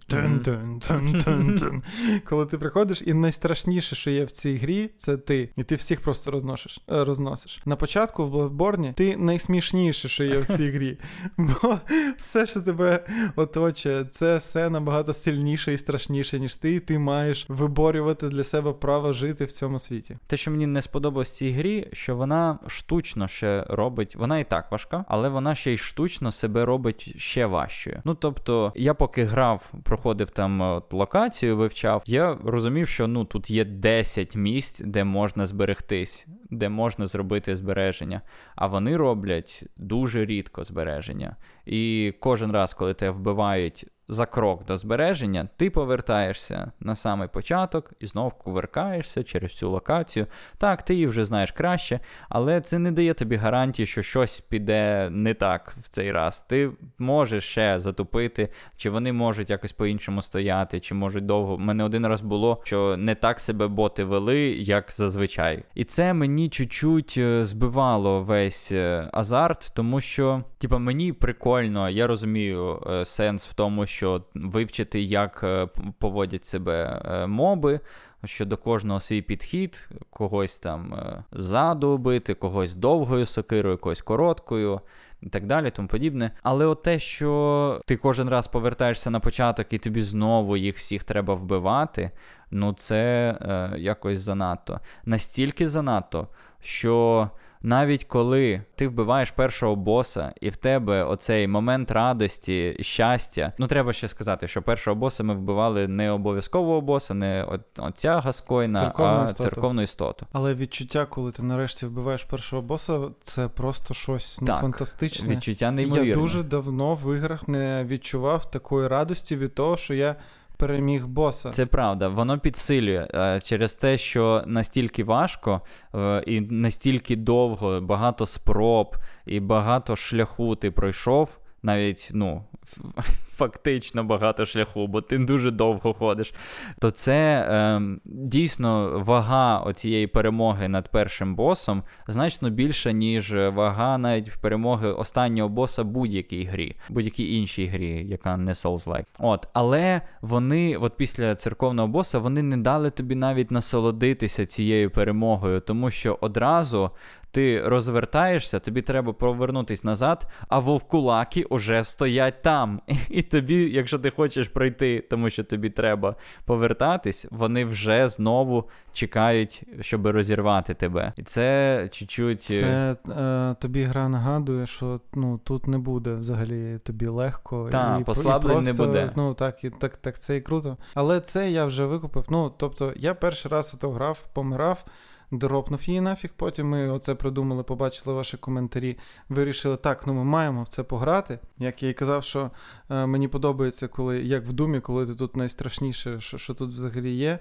Коли ти приходиш, і найстрашніше, що є в цій грі, це ти. І ти всіх просто розносиш. Е, розносиш. На початку в Bloodborne ти найсмішніше, що є в цій грі. Бо все, що тебе оточує, це все набагато сильніше і страшніше, ніж ти, ти маєш виборювати для себе право жити в цьому світі. Те, що мені не сподобалось в цій грі, що вона штучно ще робить, вона і так важка, але вона ще й штучно себе робить ще важчою. Ну тобто, я поки грав, проходив там от, локацію, вивчав, я розумів, що ну тут є 10 місць, де можна зберегтись, де можна зробити збереження. А вони роблять дуже рідко збереження. І кожен раз, коли тебе вбивають за крок до збереження, ти повертаєшся на самий початок і знов кувиркаєшся через цю локацію. Так, ти її вже знаєш краще, але це не дає тобі гарантії, що щось піде не так в цей раз. Ти можеш ще затупити, чи вони можуть якось по-іншому стояти, чи можуть довго. Мене один раз було, що не так себе боти вели, як зазвичай. І це мені чуть-чуть е, збивало весь е, азарт, тому що, типа, мені прикольно, я розумію е, сенс в тому, що вивчити, як е, поводять себе е, моби. Що до кожного свій підхід, когось там е, ззаду бити, когось довгою сокирою, когось короткою і так далі, тому подібне. Але от те, що ти кожен раз повертаєшся на початок і тобі знову їх всіх треба вбивати, ну це е, якось занадто. Настільки занадто, що навіть коли ти вбиваєш першого боса, і в тебе оцей момент радості, щастя. Ну, треба ще сказати, що першого боса ми вбивали не обов'язкового боса, не оця гаскойна, церковну а істоту. церковну істоту. Але відчуття, коли ти нарешті вбиваєш першого боса, це просто щось ну, так, фантастичне. Відчуття неймовірне. Я дуже давно в іграх не відчував такої радості від того, що я переміг боса. Це правда, воно підсилює е, через те, що настільки важко е, і настільки довго, багато спроб і багато шляху ти пройшов навіть ну, фактично багато шляху, бо ти дуже довго ходиш, то це е, дійсно вага оцієї перемоги над першим босом значно більша, ніж вага навіть перемоги останнього боса будь-якій грі, будь-якій іншій грі, яка не Souls-like. От, Але вони, от після церковного боса, вони не дали тобі навіть насолодитися цією перемогою, тому що одразу ти розвертаєшся, тобі треба повернутись назад, а вовкулаки уже стоять там. І тобі, якщо ти хочеш пройти, тому що тобі треба повертатись, вони вже знову чекають, щоб розірвати тебе. І це чуть-чуть. Це е, тобі гра нагадує, що ну, тут не буде взагалі тобі легко. Так, і, послаблень і просто, не буде. Ну так, і так, так це і круто. Але це я вже викупив. Ну, тобто, я перший раз ото грав, помирав дропнув її нафіг. Потім ми оце придумали, побачили ваші коментарі. Вирішили, так, ну ми маємо в це пограти. Як я і казав, що е, мені подобається, коли як в Думі, коли ти тут найстрашніше, що, що тут взагалі є.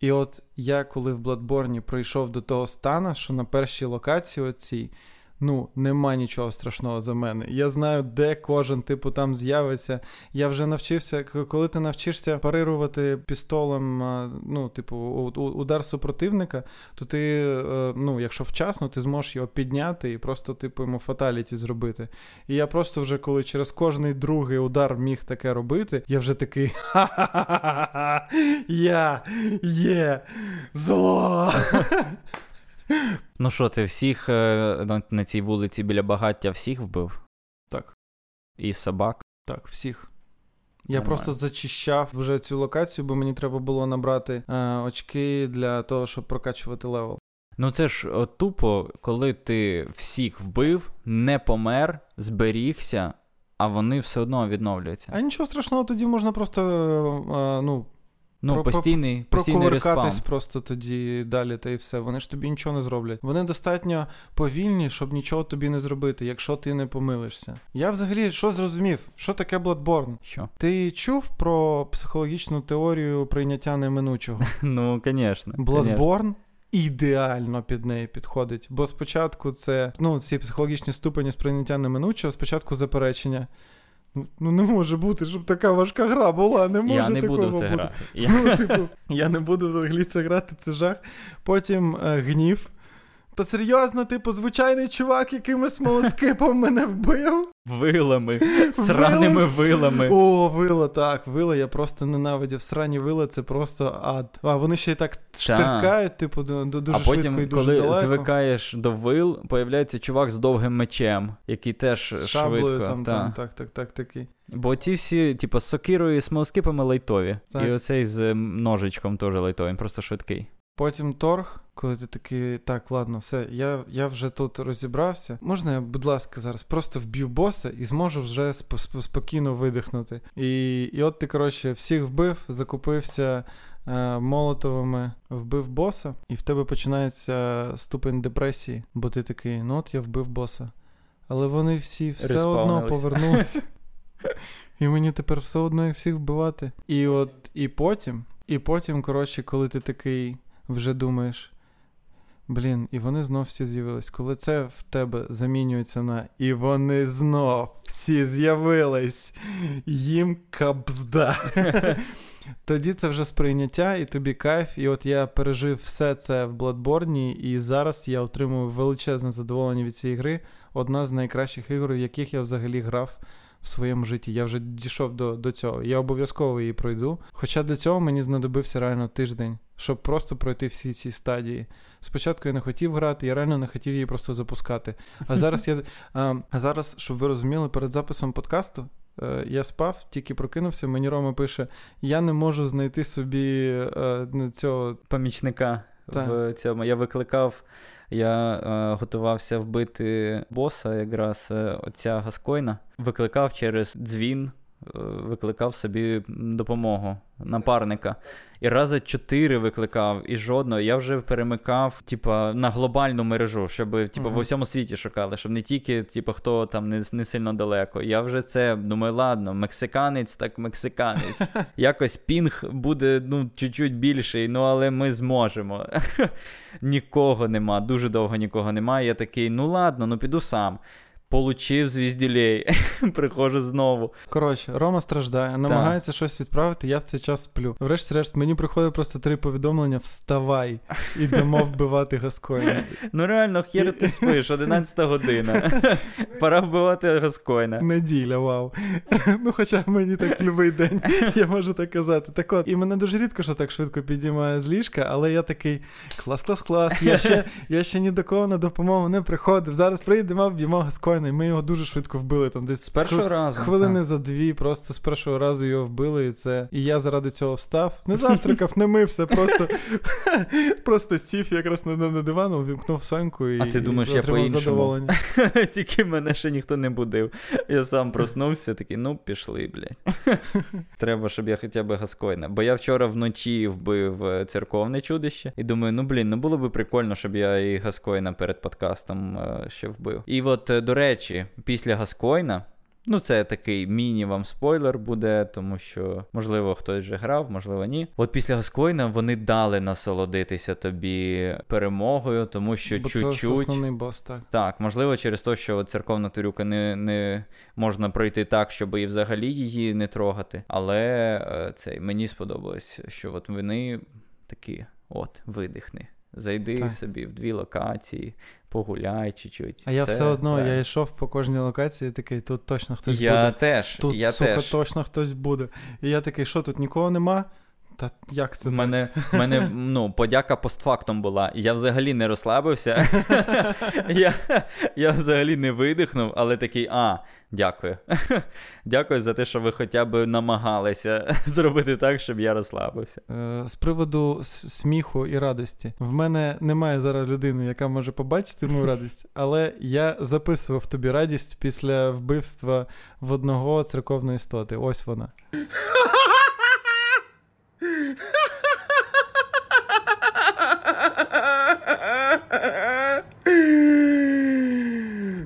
І от я, коли в Бладборні прийшов до того стана, що на першій локації оцій ну, нема нічого страшного за мене. Я знаю, де кожен, типу, там з'явиться. Я вже навчився, коли ти навчишся парирувати пістолем, ну, типу, удар супротивника, то ти, е, ну, якщо вчасно, ти зможеш його підняти і просто, типу, йому фаталіті зробити. І я просто вже, коли через кожний другий удар міг таке робити, я вже такий ха-ха-ха, я є зло. Ну що, ти всіх е, на цій вулиці біля багаття всіх вбив? Так. І собак? Так, всіх. Я Нормально. просто зачищав вже цю локацію, бо мені треба було набрати е, очки для того, щоб прокачувати level. Ну це ж о, тупо, коли ти всіх вбив, не помер, зберігся, а вони все одно відновлюються. А нічого страшного, тоді можна просто е, ну, Ну, про, постійний постійний респам. просто тоді далі, та і все. Вони ж тобі нічого не зроблять. Вони достатньо повільні, щоб нічого тобі не зробити, якщо ти не помилишся. Я взагалі що зрозумів? Що таке Bloodborne? Що? Ти чув про психологічну теорію прийняття неминучого? Ну, звісно. Bloodborne Ідеально під неї підходить, бо спочатку це ну ці психологічні ступені сприйняття неминучого, спочатку заперечення. Ну, не може бути, щоб така важка гра була. Не може Я не такого буду в це бути. грати. Ну, типу, я не буду взагалі це грати, це жах. Потім е, гнів. Та серйозно, типу, звичайний чувак, якимось смолоскипом мене вбив. Вилами, сраними вилами. О, вила, так, вила, я просто ненавидів. Срані вила це просто ад. А вони ще й так штиркають, типу, дуже а потім, швидко і дуже коли далеко. звикаєш до вил, появляється чувак з довгим мечем, який теж швидко. Там, там, так, так, так, такий. Бо ті всі, типу, з сокирою і смолоскипами лайтові. І оцей з ножичком теж лайтовий, він просто швидкий. Потім торг, коли ти такий, так, ладно, все, я я вже тут розібрався. Можна я, будь ласка, зараз просто вб'ю боса і зможу вже сп- спокійно видихнути. І і от ти, коротше, всіх вбив, закупився е, молотовими, вбив боса, і в тебе починається ступень депресії, бо ти такий, ну от я вбив боса. Але вони всі все одно повернулися. І мені тепер все одно їх всіх вбивати. І от, і потім, і потім, коротше, коли ти такий вже думаєш. Блін, і вони знов всі з'явились. Коли це в тебе замінюється на і вони знов всі з'явились, їм кабзда. Тоді це вже сприйняття, і тобі кайф. І от я пережив все це в Bloodborne, і зараз я отримую величезне задоволення від цієї гри. Одна з найкращих ігор, в яких я взагалі грав в своєму житті. Я вже дійшов до до цього. Я обов'язково її пройду. Хоча для цього мені знадобився реально тиждень, щоб просто пройти всі ці стадії. Спочатку я не хотів грати, я реально не хотів її просто запускати. А зараз я а, а зараз, щоб ви розуміли, перед записом подкасту. Е, я спав, тільки прокинувся. Мені Рома пише: я не можу знайти собі е, цього помічника так. в цьому. Я викликав, я е, готувався вбити боса, якраз е, оця Гаскойна, викликав через дзвін, викликав собі допомогу напарника. І рази чотири викликав, і жодного. Я вже перемикав, типа, на глобальну мережу, щоб типа, uh-huh. в усьому світі шукали, щоб не тільки, типа, хто там не не сильно далеко. Я вже це думаю, ладно, мексиканець, так мексиканець. Якось пінг буде ну, чуть-чуть більший, ну але ми зможемо. Нікого нема, дуже довго нікого немає. Я такий, ну ладно, ну піду сам. Получив звізділей, приходжу знову. Коротше, Рома страждає, намагається щось відправити, я в цей час сплю. Врешті-решт, мені приходить просто три повідомлення: вставай, ідемо вбивати Гаскоїна. Ну реально, хер ти спиш, 11 година. Пора вбивати Гаскоїна. Неділя, вау. Ну, хоча мені так любий день, я можу так казати. Так от, і мене дуже рідко, що так швидко підіймає з ліжка, але я такий клас-клас-клас. Я ще я ще ні до кого на допомогу не приходив. Зараз прийдемо, вб'ємо Гаскоїна шалений. Ми його дуже швидко вбили. Там десь з першого разу. Хвилини так. за дві, просто з першого разу його вбили. І це. І я заради цього встав. Не завтракав, не мився, просто просто сів якраз на, на дивану, увімкнув соньку і А ти думаєш, і я по-іншому? задоволення. Тільки мене ще ніхто не будив. Я сам проснувся, такий, ну пішли, блядь. Треба, щоб я хоча б Гаскойна. Бо я вчора вночі вбив е, церковне чудище. І думаю, ну блін, ну було би прикольно, щоб я і Гаскойна перед подкастом е, ще вбив. І от, е, до речі, після Гаскойна. Ну, це такий міні-вам спойлер буде, тому що, можливо, хтось вже грав, можливо, ні. От після Гаскойна вони дали насолодитися тобі перемогою, тому що Бо чуть-чуть. Це основний бос, так. Так, можливо, через те, що церковна турюка не не можна пройти так, щоб і взагалі її не трогати. Але е, цей мені сподобалось, що от вони такі, от, видихни. Зайди так. собі в дві локації, погуляй чуть-чуть. А я все одно так. я йшов по кожній локації, такий, тут точно хтось я буде. Теж, тут, я сука, теж. точно хтось буде. І я такий, що тут нікого нема? Та як це? В мене, в мене ну, подяка постфактом була. Я взагалі не розслабився. я, я взагалі не видихнув, але такий, а, дякую. Дякую за те, що ви хоча б намагалися зробити так, щоб я розслабився. Е, З приводу сміху і радості. В мене немає зараз людини, яка може побачити мою радість, але я записував тобі радість після вбивства в одного церковної істоти. Ось вона.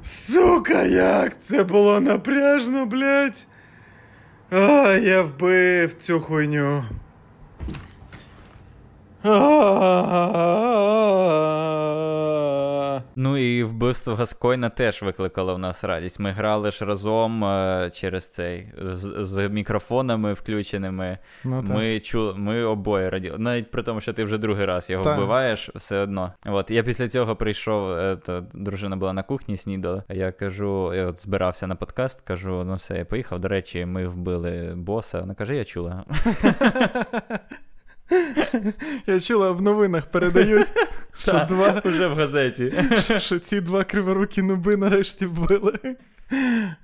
Сука, як це було напряжно, блядь. А, я вбив цю хуйню. Ну і вбивство Гаскойна теж викликало в нас радість. Ми грали ж разом е, через цей з, з мікрофонами включеними. Ну, ми чу, ми обоє раділи. Навіть при тому, що ти вже другий раз його так. вбиваєш, все одно. От я після цього прийшов, е, то дружина була на кухні, снідала. Я кажу, я от збирався на подкаст, кажу, ну все, я поїхав. До речі, ми вбили боса. Вона каже, я чула. Я чула, в новинах передають, що два вже в газеті. Що ці два криворукі нуби нарешті вбили.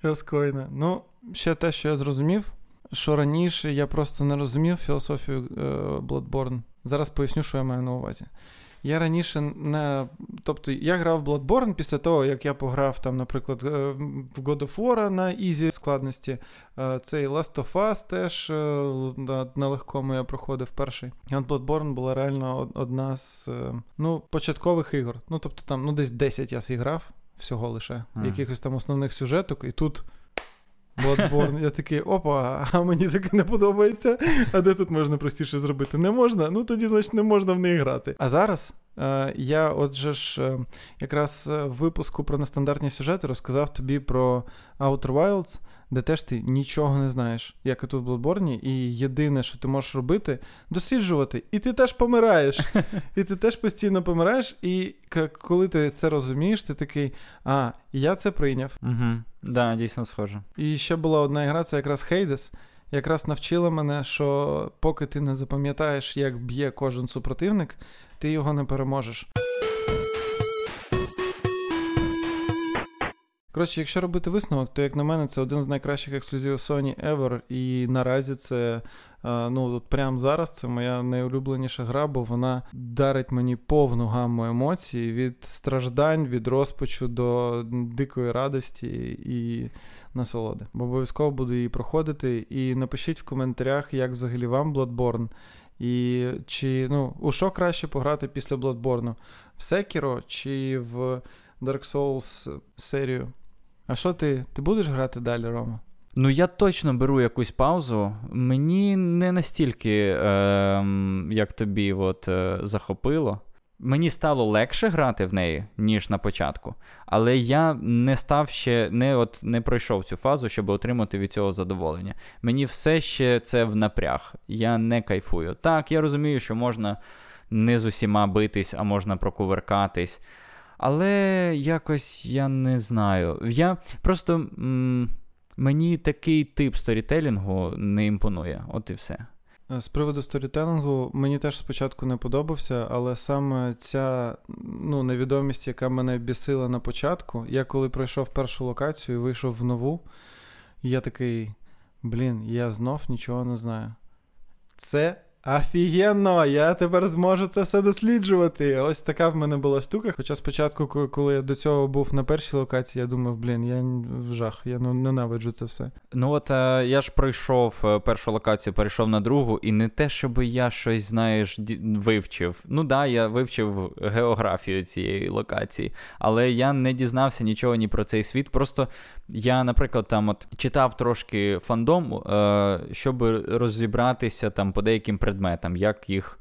Розкойно. Ну, ще те, що я зрозумів, що раніше я просто не розумів філософію е, Bloodborne. Зараз поясню, що я маю на увазі. Я раніше не. Тобто, я грав в Bloodborne після того, як я пограв, там, наприклад, в God of War на easy складності. Цей Last of Us теж на легкому я проходив перший. І от Bloodborne була реально одна з ну, початкових ігор. Ну, тобто, там ну, десь 10 я зіграв всього лише, mm. якихось там основних сюжеток, і тут. Bloodborne. Я такий, опа, а мені таке не подобається. А де тут можна простіше зробити? Не можна? Ну тоді, значить, не можна в неї грати. А зараз я, отже ж, е, якраз в випуску про нестандартні сюжети розказав тобі про Outer Wilds, де теж ти нічого не знаєш, як і тут в Bloodborne, і єдине, що ти можеш робити, досліджувати. І ти теж помираєш. І ти теж постійно помираєш. І коли ти це розумієш, ти такий, а, я це прийняв. Угу. Да, дійсно схоже. І ще була одна гра, це якраз Хейдес. Якраз навчила мене, що поки ти не запам'ятаєш, як б'є кожен супротивник, ти його не переможеш. Коротше, якщо робити висновок, то, як на мене, це один з найкращих ексклюзивів Sony ever. І наразі це, ну, от прямо зараз це моя найулюбленіша гра, бо вона дарить мені повну гамму емоцій від страждань, від розпачу до дикої радості і насолоди. Бо обов'язково буду її проходити. І напишіть в коментарях, як взагалі вам Bloodborne. І чи ну, у що краще пограти після Bloodborne? В Sekiro чи в Dark Souls серію? А що ти? Ти будеш грати далі, Рома? Ну, я точно беру якусь паузу. Мені не настільки, е, як тобі, от, е, захопило. Мені стало легше грати в неї, ніж на початку, але я не став ще, не от не пройшов цю фазу, щоб отримати від цього задоволення. Мені все ще це в напряг. Я не кайфую. Так, я розумію, що можна не з усіма битись, а можна прокуверкатись. Але якось я не знаю. Я просто м- мені такий тип сторітелінгу не імпонує, от і все. Е, з приводу сторітелінгу мені теж спочатку не подобався, але саме ця ну, невідомість, яка мене бісила на початку, я коли пройшов першу локацію і вийшов в нову, я такий: блін, я знов нічого не знаю. Це Офігенно, я тепер зможу це все досліджувати. Ось така в мене була штука. Хоча спочатку, коли я до цього був на першій локації, я думав, блін, я в жах, я ненавиджу це все. Ну от е, я ж пройшов е, першу локацію, перейшов на другу, і не те, щоб я щось, знаєш, вивчив. Ну да, я вивчив географію цієї локації, але я не дізнався нічого ні про цей світ. Просто я, наприклад, там от читав трошки фандом, е, щоб розібратися там по деяким предметам, як їх.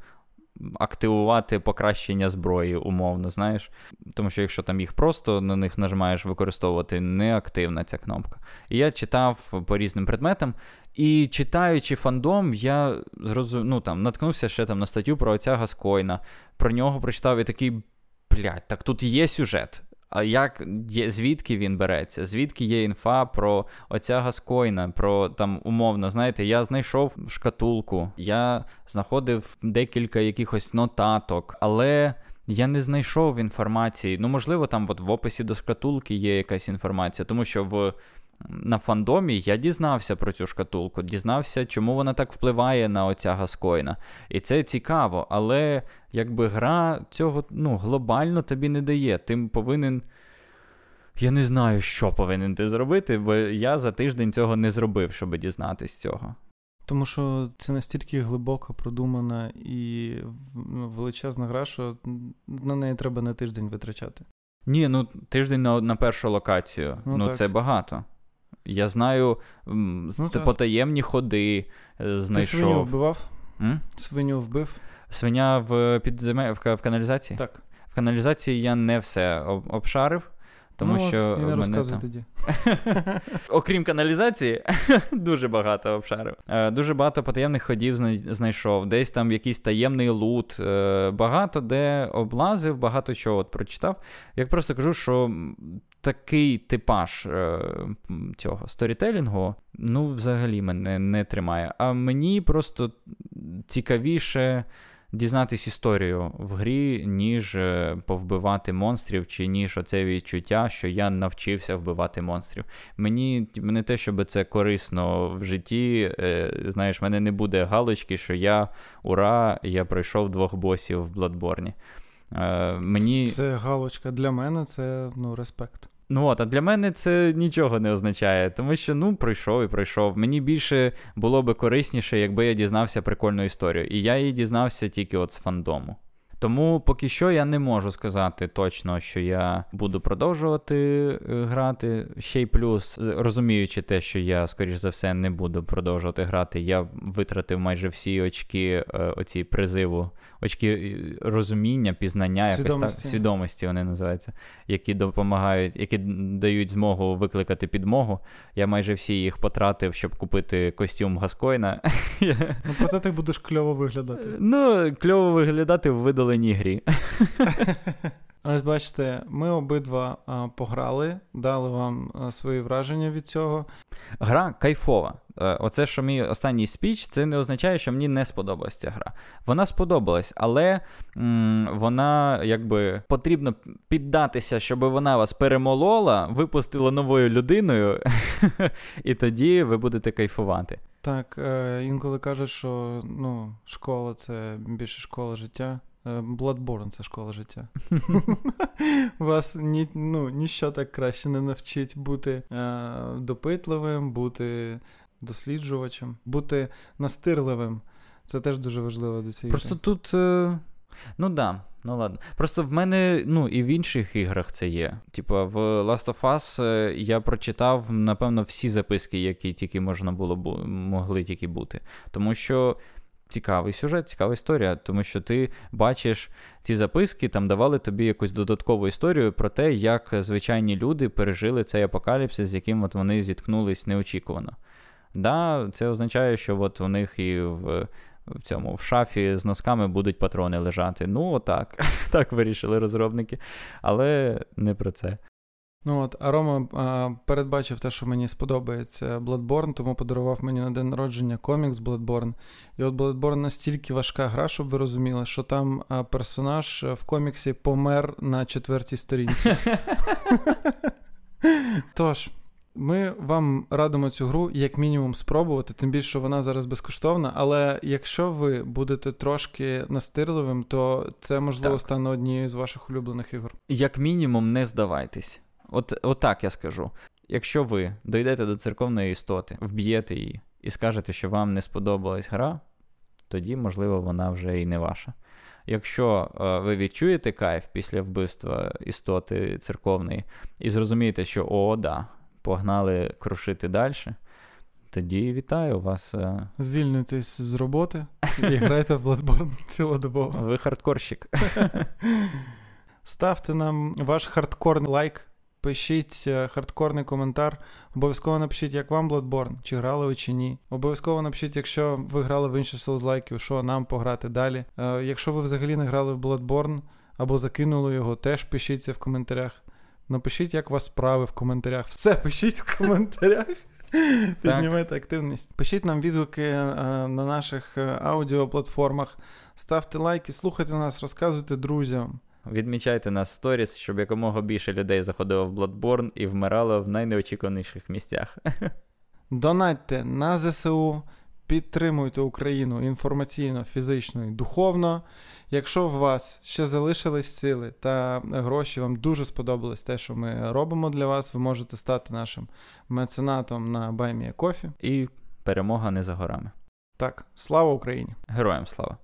Активувати покращення зброї, умовно, знаєш. Тому що якщо там їх просто на них нажимаєш використовувати, не активна ця кнопка. І я читав по різним предметам, і читаючи фандом, я зрозум... ну, там, наткнувся ще там на статтю про отця Гаскойна. Про нього прочитав і такий, блядь, так тут є сюжет. Як є, звідки він береться? Звідки є інфа про оця Гаскойна, про там умовно, знаєте, я знайшов шкатулку, я знаходив декілька якихось нотаток, але. Я не знайшов інформації. Ну, можливо, там от в описі до шкатулки є якась інформація, тому що в на фандомі я дізнався про цю шкатулку, дізнався, чому вона так впливає на оця Гаскоїна. І це цікаво, але якби гра цього ну, глобально тобі не дає. Ти повинен. Я не знаю, що повинен ти зробити, бо я за тиждень цього не зробив, щоб дізнатись цього. Тому що це настільки глибоко продумана і ну, величезна гра, що на неї треба на тиждень витрачати. Ні, ну тиждень на на першу локацію. Ну, ну це багато. Я знаю ну, потаємні ходи. Е, знайшов. Ти свиню вбивав? М? Свиню вбив. Свиня в підземе... в каналізації? Так. В каналізації я не все обшарив. Тому ну, що і не розказуй там... тоді. Окрім каналізації, дуже багато обшарив. Е, дуже багато потаємних ходів знайшов. Десь там якийсь таємний лут. Е, багато де облазив, багато чого от прочитав. Як просто кажу, що такий типаж е, цього сторітелінгу, ну, взагалі мене не тримає. А мені просто цікавіше дізнатись історію в грі, ніж е, повбивати монстрів, чи ніж оце відчуття, що я навчився вбивати монстрів. Мені не те, щоб це корисно в житті. Е, знаєш, мене не буде галочки, що я ура, я пройшов двох босів в Бладборні. Е, мені... Це галочка для мене, це ну, респект. Ну от, а для мене це нічого не означає, тому що ну пройшов і пройшов. Мені більше було би корисніше, якби я дізнався прикольну історію. І я її дізнався тільки от з фандому. Тому поки що я не можу сказати точно, що я буду продовжувати е, грати. Ще й плюс, розуміючи те, що я, скоріш за все, не буду продовжувати грати, я витратив майже всі очки е, оці призиву, очки е, розуміння, пізнання, свідомості. якось так, свідомості вони називаються, які допомагають, які дають змогу викликати підмогу. Я майже всі їх потратив, щоб купити костюм Гаскойна. Ну, проте ти будеш кльово виглядати. Ну, кльово виглядати видали зеленій грі. Ось бачите, ми обидва а, пограли, дали вам а, свої враження від цього. Гра кайфова. Е, оце, що мій останній спіч, це не означає, що мені не сподобалася ця гра. Вона сподобалась, але м- вона якби потрібно піддатися, щоб вона вас перемолола, випустила новою людиною, і тоді ви будете кайфувати. Так, е, інколи кажуть, що ну, школа це більше школа життя. Е, Bloodborne — це школа життя. Вас ні, ну, ніщо так краще не навчить бути е, допитливим, бути досліджувачем, бути настирливим. Це теж дуже важливо до цієї. Просто тут. Е... Ну да, ну ладно. Просто в мене, ну, і в інших іграх це є. Типа, в Last of Us е, я прочитав, напевно, всі записки, які тільки можна було могли тільки бути. Тому що цікавий сюжет, цікава історія, тому що ти бачиш ці записки, там давали тобі якусь додаткову історію про те, як звичайні люди пережили цей апокаліпсис, з яким от вони зіткнулись неочікувано. Да, Це означає, що от у них і в. В цьому в шафі з носками будуть патрони лежати. Ну, отак. Так вирішили розробники. Але не про це. Ну от, а Рома а, передбачив те, що мені сподобається Bloodborne, тому подарував мені на день народження комікс Bloodborne. І от Bloodborne настільки важка гра, щоб ви розуміли, що там а, персонаж в коміксі помер на четвертій сторінці. Тож. Ми вам радимо цю гру як мінімум спробувати, тим більше що вона зараз безкоштовна. Але якщо ви будете трошки настирливим, то це можливо Так. стане однією з ваших улюблених ігор. Як мінімум, не здавайтесь. От, от так я скажу. Якщо ви дійдете до церковної істоти, вб'єте її і скажете, що вам не сподобалась гра, тоді, можливо, вона вже і не ваша. Якщо е, ви відчуєте кайф після вбивства істоти церковної і зрозумієте, що о, да, погнали крушити далі, тоді вітаю вас. е, Звільнюйтесь з роботи і грайте в Bloodborne цілодобово. Ви хардкорщик. Ставте нам ваш хардкорний лайк, пишіть е, хардкорний коментар. Обов'язково напишіть, як вам Bloodborne, чи грали ви чи ні. Обов'язково напишіть, якщо ви грали в інші соузлайки, що нам пограти далі. Е, якщо ви взагалі не грали в Bloodborne або закинули його, теж пишіть це в коментарях. Напишіть, як у вас справи в коментарях. Все пишіть в коментарях. Піднімайте активність. Пишіть нам відгуки е, на наших аудіоплатформах. Ставте лайки, слухайте нас, розказуйте друзям. Відмічайте нас сторіс, щоб якомога більше людей заходило в Bloodborne і вмирало в найнеочікуваніших місцях. Донатьте на ЗСУ, підтримуйте Україну інформаційно, фізично і духовно. Якщо у вас ще залишились сили та гроші, вам дуже сподобалось те, що ми робимо для вас, ви можете стати нашим меценатом на BuyMeACoffee. І перемога не за горами. Так, слава Україні! Героям слава!